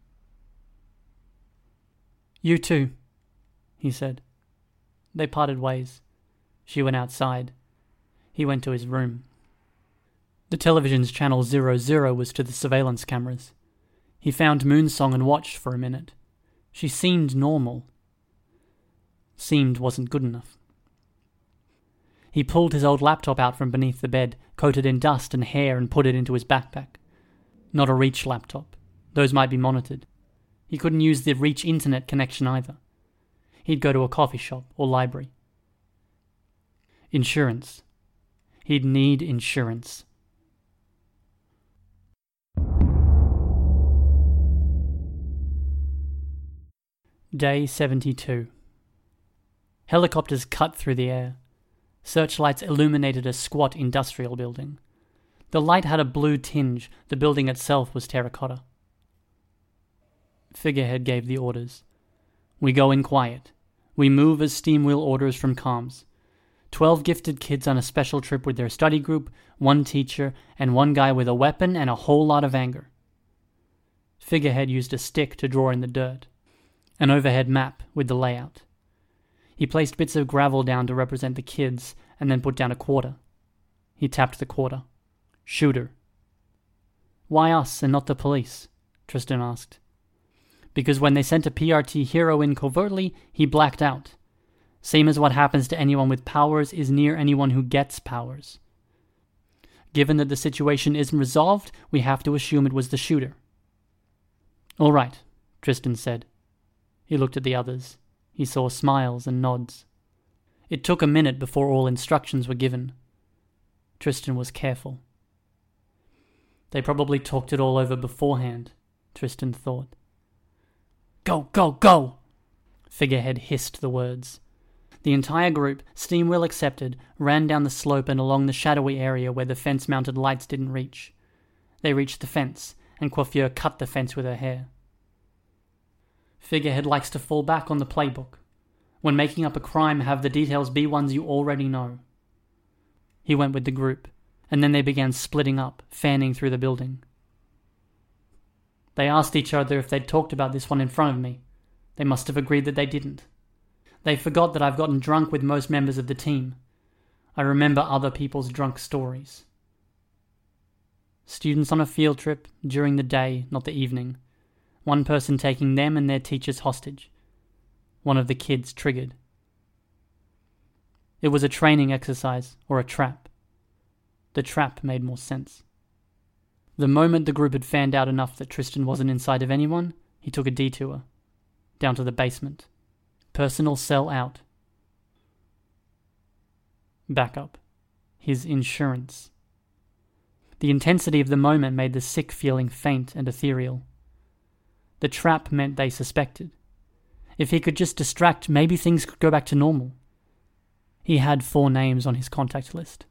You too, he said. They parted ways. She went outside. He went to his room. The television's channel 00 was to the surveillance cameras. He found Moonsong and watched for a minute. She seemed normal. Seemed wasn't good enough. He pulled his old laptop out from beneath the bed, coated in dust and hair, and put it into his backpack. Not a Reach laptop. Those might be monitored. He couldn't use the Reach internet connection either. He'd go to a coffee shop or library. Insurance. He'd need insurance. Day 72. Helicopters cut through the air. Searchlights illuminated a squat industrial building. The light had a blue tinge, the building itself was terracotta. Figurehead gave the orders. We go in quiet. We move as Steamwheel orders from comms. Twelve gifted kids on a special trip with their study group, one teacher, and one guy with a weapon and a whole lot of anger. Figurehead used a stick to draw in the dirt. An overhead map with the layout. He placed bits of gravel down to represent the kids and then put down a quarter. He tapped the quarter. Shooter. Why us and not the police? Tristan asked. Because when they sent a PRT hero in covertly, he blacked out. Same as what happens to anyone with powers is near anyone who gets powers. Given that the situation isn't resolved, we have to assume it was the shooter. All right, Tristan said. He looked at the others. He saw smiles and nods. It took a minute before all instructions were given. Tristan was careful. They probably talked it all over beforehand, Tristan thought. Go, go, go! Figurehead hissed the words. The entire group, Steamwheel accepted, ran down the slope and along the shadowy area where the fence mounted lights didn't reach. They reached the fence, and Coiffure cut the fence with her hair. Figurehead likes to fall back on the playbook. When making up a crime, have the details be ones you already know. He went with the group, and then they began splitting up, fanning through the building. They asked each other if they'd talked about this one in front of me. They must have agreed that they didn't. They forgot that I've gotten drunk with most members of the team. I remember other people's drunk stories. Students on a field trip during the day, not the evening. One person taking them and their teachers hostage. One of the kids triggered. It was a training exercise or a trap. The trap made more sense. The moment the group had fanned out enough that Tristan wasn't inside of anyone, he took a detour. Down to the basement. Personal cell out. Backup. His insurance. The intensity of the moment made the sick feeling faint and ethereal. The trap meant they suspected. If he could just distract, maybe things could go back to normal. He had four names on his contact list.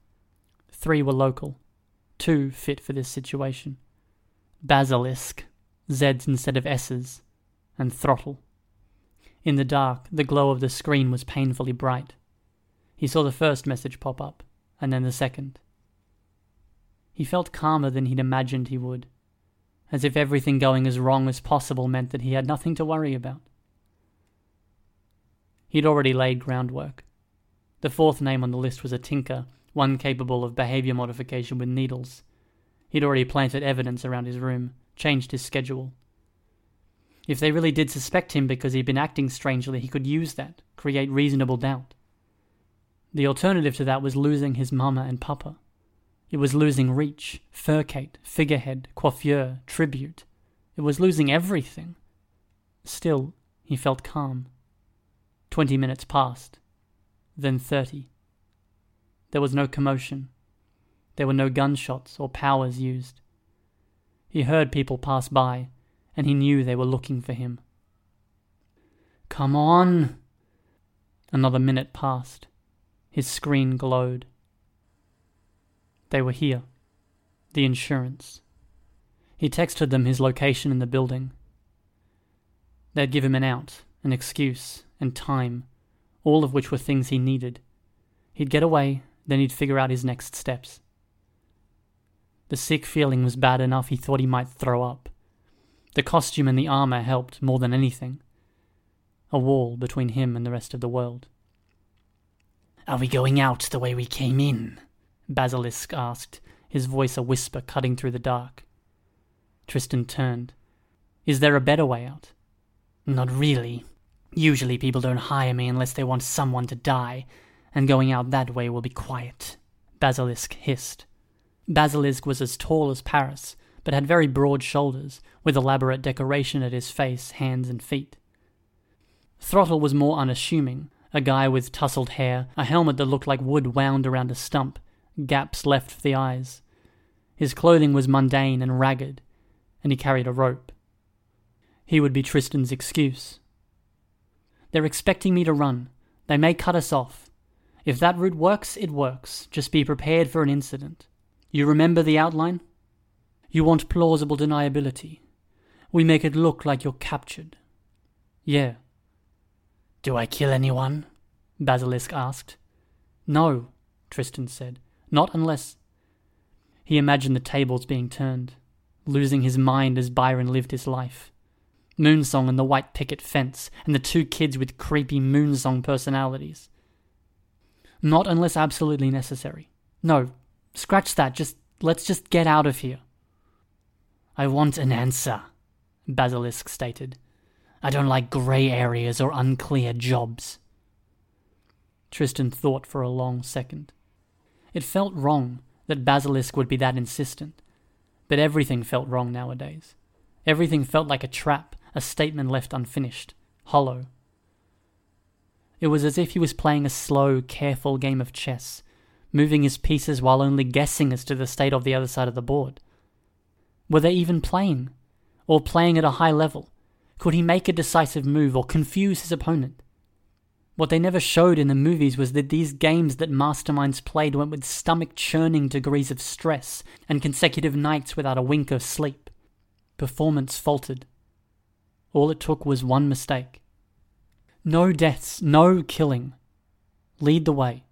Three were local, two fit for this situation Basilisk, Z's instead of S's, and Throttle. In the dark, the glow of the screen was painfully bright. He saw the first message pop up, and then the second. He felt calmer than he'd imagined he would, as if everything going as wrong as possible meant that he had nothing to worry about. He'd already laid groundwork. The fourth name on the list was a tinker, one capable of behavior modification with needles. He'd already planted evidence around his room, changed his schedule. If they really did suspect him because he'd been acting strangely, he could use that, create reasonable doubt. The alternative to that was losing his mama and papa. It was losing reach, Bifurcate, figurehead, coiffure, tribute. It was losing everything. Still, he felt calm. Twenty minutes passed, then thirty. There was no commotion. There were no gunshots or powers used. He heard people pass by, and he knew they were looking for him. Come on! Another minute passed. His screen glowed. They were here. The insurance. He texted them his location in the building. They'd give him an out, an excuse, and time, all of which were things he needed. He'd get away, then he'd figure out his next steps. The sick feeling was bad enough he thought he might throw up. The costume and the armor helped more than anything. A wall between him and the rest of the world. Are we going out the way we came in? Basilisk asked, his voice a whisper cutting through the dark. Tristan turned. Is there a better way out? Not really. Usually people don't hire me unless they want someone to die, and going out that way will be quiet, Basilisk hissed. Basilisk was as tall as Paris, but had very broad shoulders, with elaborate decoration at his face, hands, and feet. Throttle was more unassuming, a guy with tousled hair, a helmet that looked like wood wound around a stump, gaps left for the eyes. His clothing was mundane and ragged, and he carried a rope. He would be Tristan's excuse. They're expecting me to run. They may cut us off. If that route works, it works. Just be prepared for an incident. You remember the outline? You want plausible deniability. We make it look like you're captured. Yeah. Do I kill anyone? Basilisk asked. No, Tristan said. Not unless. He imagined the tables being turned, losing his mind as Byron lived his life. Moonsong and the white picket fence, and the two kids with creepy Moonsong personalities. Not unless absolutely necessary. No, scratch that, just let's just get out of here. I want an answer, Basilisk stated. I don't like grey areas or unclear jobs. Tristan thought for a long second. It felt wrong that Basilisk would be that insistent, but everything felt wrong nowadays. Everything felt like a trap, a statement left unfinished, hollow. It was as if he was playing a slow, careful game of chess, moving his pieces while only guessing as to the state of the other side of the board. Were they even playing? Or playing at a high level? Could he make a decisive move or confuse his opponent? What they never showed in the movies was that these games that masterminds played went with stomach churning degrees of stress and consecutive nights without a wink of sleep. Performance faltered. All it took was one mistake. No deaths, no killing. Lead the way.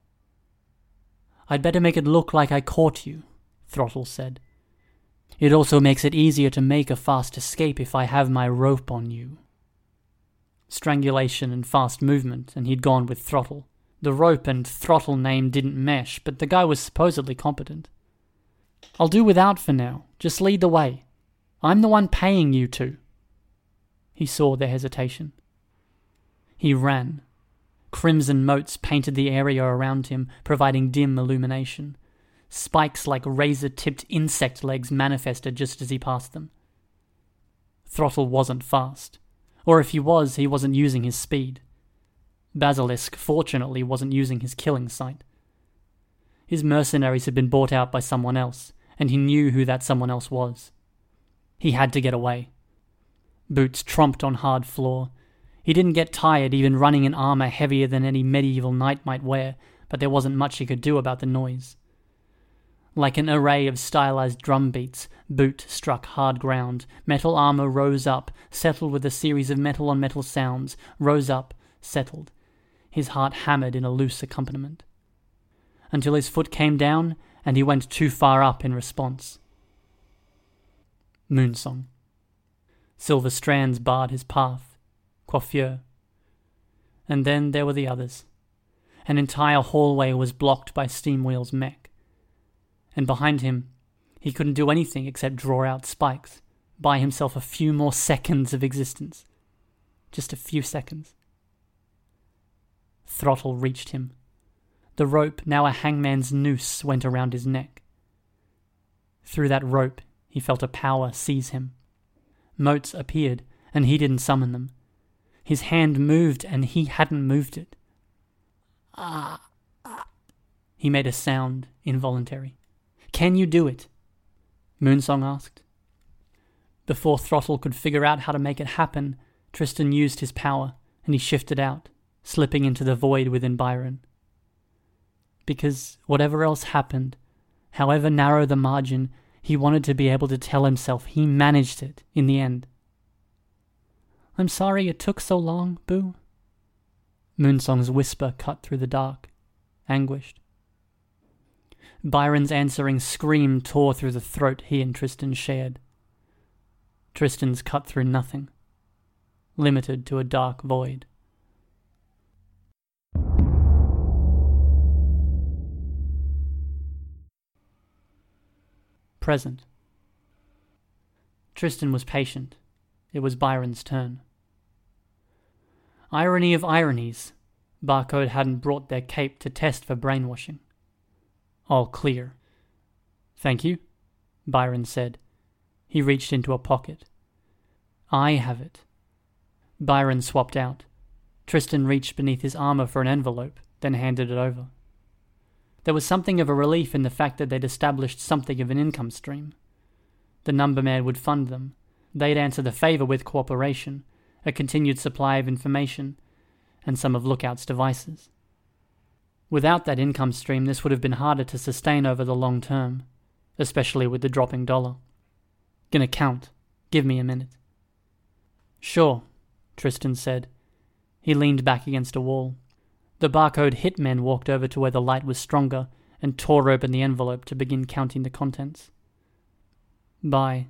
I'd better make it look like I caught you, Throttle said. It also makes it easier to make a fast escape if I have my rope on you strangulation and fast movement, and he'd gone with throttle. The rope and throttle name didn't mesh, but the guy was supposedly competent. I'll do without for now. Just lead the way. I'm the one paying you to. He saw their hesitation. He ran. Crimson motes painted the area around him, providing dim illumination. Spikes like razor tipped insect legs manifested just as he passed them. Throttle wasn't fast. Or if he was, he wasn't using his speed. Basilisk, fortunately, wasn't using his killing sight. His mercenaries had been bought out by someone else, and he knew who that someone else was. He had to get away. Boots tromped on hard floor. He didn't get tired even running in armor heavier than any medieval knight might wear, but there wasn't much he could do about the noise. Like an array of stylized drum beats, boot struck hard ground. Metal armor rose up, settled with a series of metal on metal sounds, rose up, settled. His heart hammered in a loose accompaniment. Until his foot came down and he went too far up in response. Moonsong. Silver strands barred his path. Coiffure. And then there were the others. An entire hallway was blocked by Steamwheel's mech and behind him, he couldn't do anything except draw out spikes, buy himself a few more seconds of existence. Just a few seconds. Throttle reached him. The rope, now a hangman's noose, went around his neck. Through that rope, he felt a power seize him. Motes appeared, and he didn't summon them. His hand moved, and he hadn't moved it. Ah, ah. He made a sound, involuntary. Can you do it? Moonsong asked. Before Throttle could figure out how to make it happen, Tristan used his power, and he shifted out, slipping into the void within Byron. Because whatever else happened, however narrow the margin, he wanted to be able to tell himself he managed it in the end. I'm sorry it took so long, Boo. Moonsong's whisper cut through the dark, anguished. Byron's answering scream tore through the throat he and Tristan shared. Tristan's cut through nothing, limited to a dark void. Present. Tristan was patient. It was Byron's turn. Irony of ironies, Barcode hadn't brought their cape to test for brainwashing. All clear. Thank you, Byron said. He reached into a pocket. I have it. Byron swapped out. Tristan reached beneath his armor for an envelope, then handed it over. There was something of a relief in the fact that they'd established something of an income stream. The number man would fund them. They'd answer the favor with cooperation, a continued supply of information, and some of Lookout's devices. Without that income stream, this would have been harder to sustain over the long term, especially with the dropping dollar. Gonna count. Give me a minute. Sure, Tristan said. He leaned back against a wall. The barcode hitman walked over to where the light was stronger and tore open the envelope to begin counting the contents. Bye,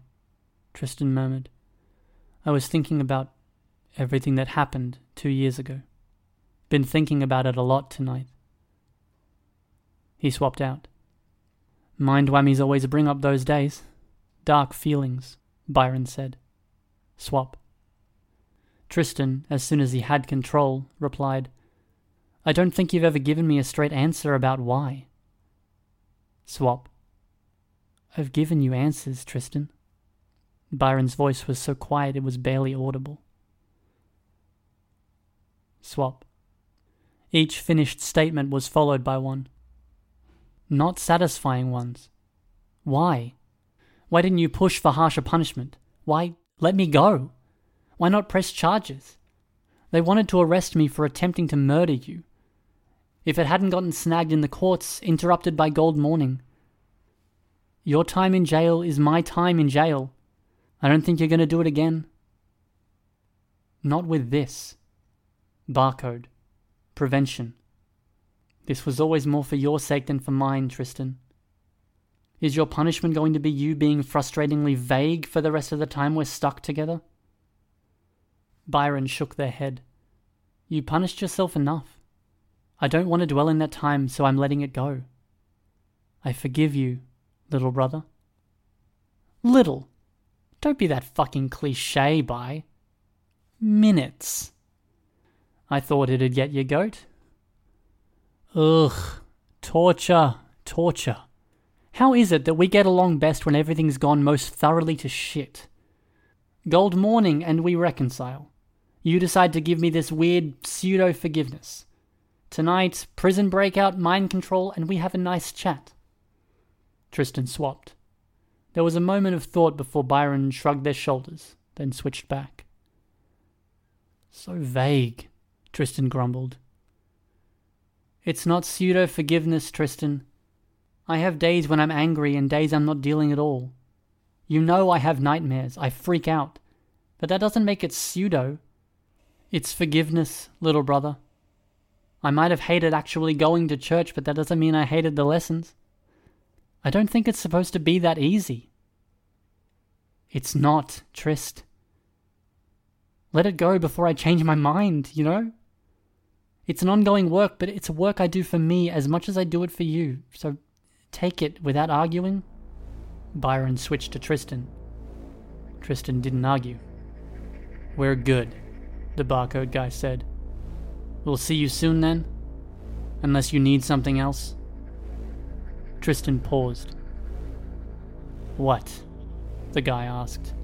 Tristan murmured. I was thinking about everything that happened two years ago. Been thinking about it a lot tonight. He swapped out. Mind whammies always bring up those days. Dark feelings, Byron said. Swap. Tristan, as soon as he had control, replied, I don't think you've ever given me a straight answer about why. Swap. I've given you answers, Tristan. Byron's voice was so quiet it was barely audible. Swap. Each finished statement was followed by one not satisfying ones. Why? Why didn't you push for harsher punishment? Why let me go? Why not press charges? They wanted to arrest me for attempting to murder you. If it hadn't gotten snagged in the courts, interrupted by Gold Morning. Your time in jail is my time in jail. I don't think you're going to do it again. Not with this. Barcode. Prevention. This was always more for your sake than for mine, Tristan. Is your punishment going to be you being frustratingly vague for the rest of the time we're stuck together? Byron shook their head. You punished yourself enough. I don't want to dwell in that time, so I'm letting it go. I forgive you, little brother. Little. Don't be that fucking cliche, by. Minutes. I thought it'd get you, goat. Ugh. Torture. Torture. How is it that we get along best when everything's gone most thoroughly to shit? Gold morning and we reconcile. You decide to give me this weird pseudo forgiveness. Tonight, prison breakout, mind control, and we have a nice chat. Tristan swapped. There was a moment of thought before Byron shrugged their shoulders, then switched back. So vague, Tristan grumbled. It's not pseudo forgiveness, Tristan. I have days when I'm angry and days I'm not dealing at all. You know I have nightmares, I freak out. But that doesn't make it pseudo. It's forgiveness, little brother. I might have hated actually going to church, but that doesn't mean I hated the lessons. I don't think it's supposed to be that easy. It's not, Trist. Let it go before I change my mind, you know? It's an ongoing work, but it's a work I do for me as much as I do it for you, so take it without arguing? Byron switched to Tristan. Tristan didn't argue. We're good, the barcode guy said. We'll see you soon then? Unless you need something else? Tristan paused. What? The guy asked.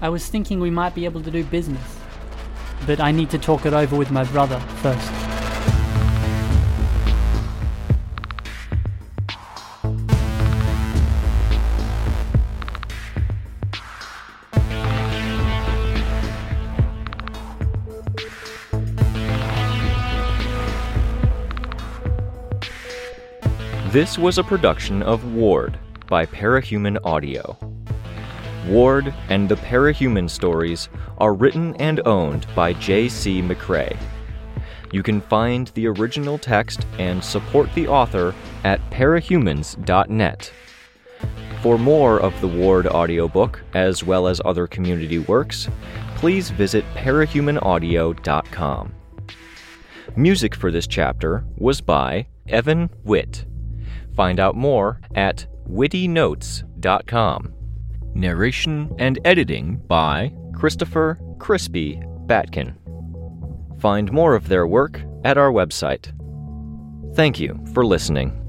I was thinking we might be able to do business, but I need to talk it over with my brother first. This was a production of Ward by Parahuman Audio. Ward and the Parahuman stories are written and owned by J.C. McCrae. You can find the original text and support the author at parahumans.net. For more of the Ward audiobook, as well as other community works, please visit parahumanaudio.com. Music for this chapter was by Evan Witt. Find out more at wittynotes.com. Narration and editing by Christopher Crispy Batkin. Find more of their work at our website. Thank you for listening.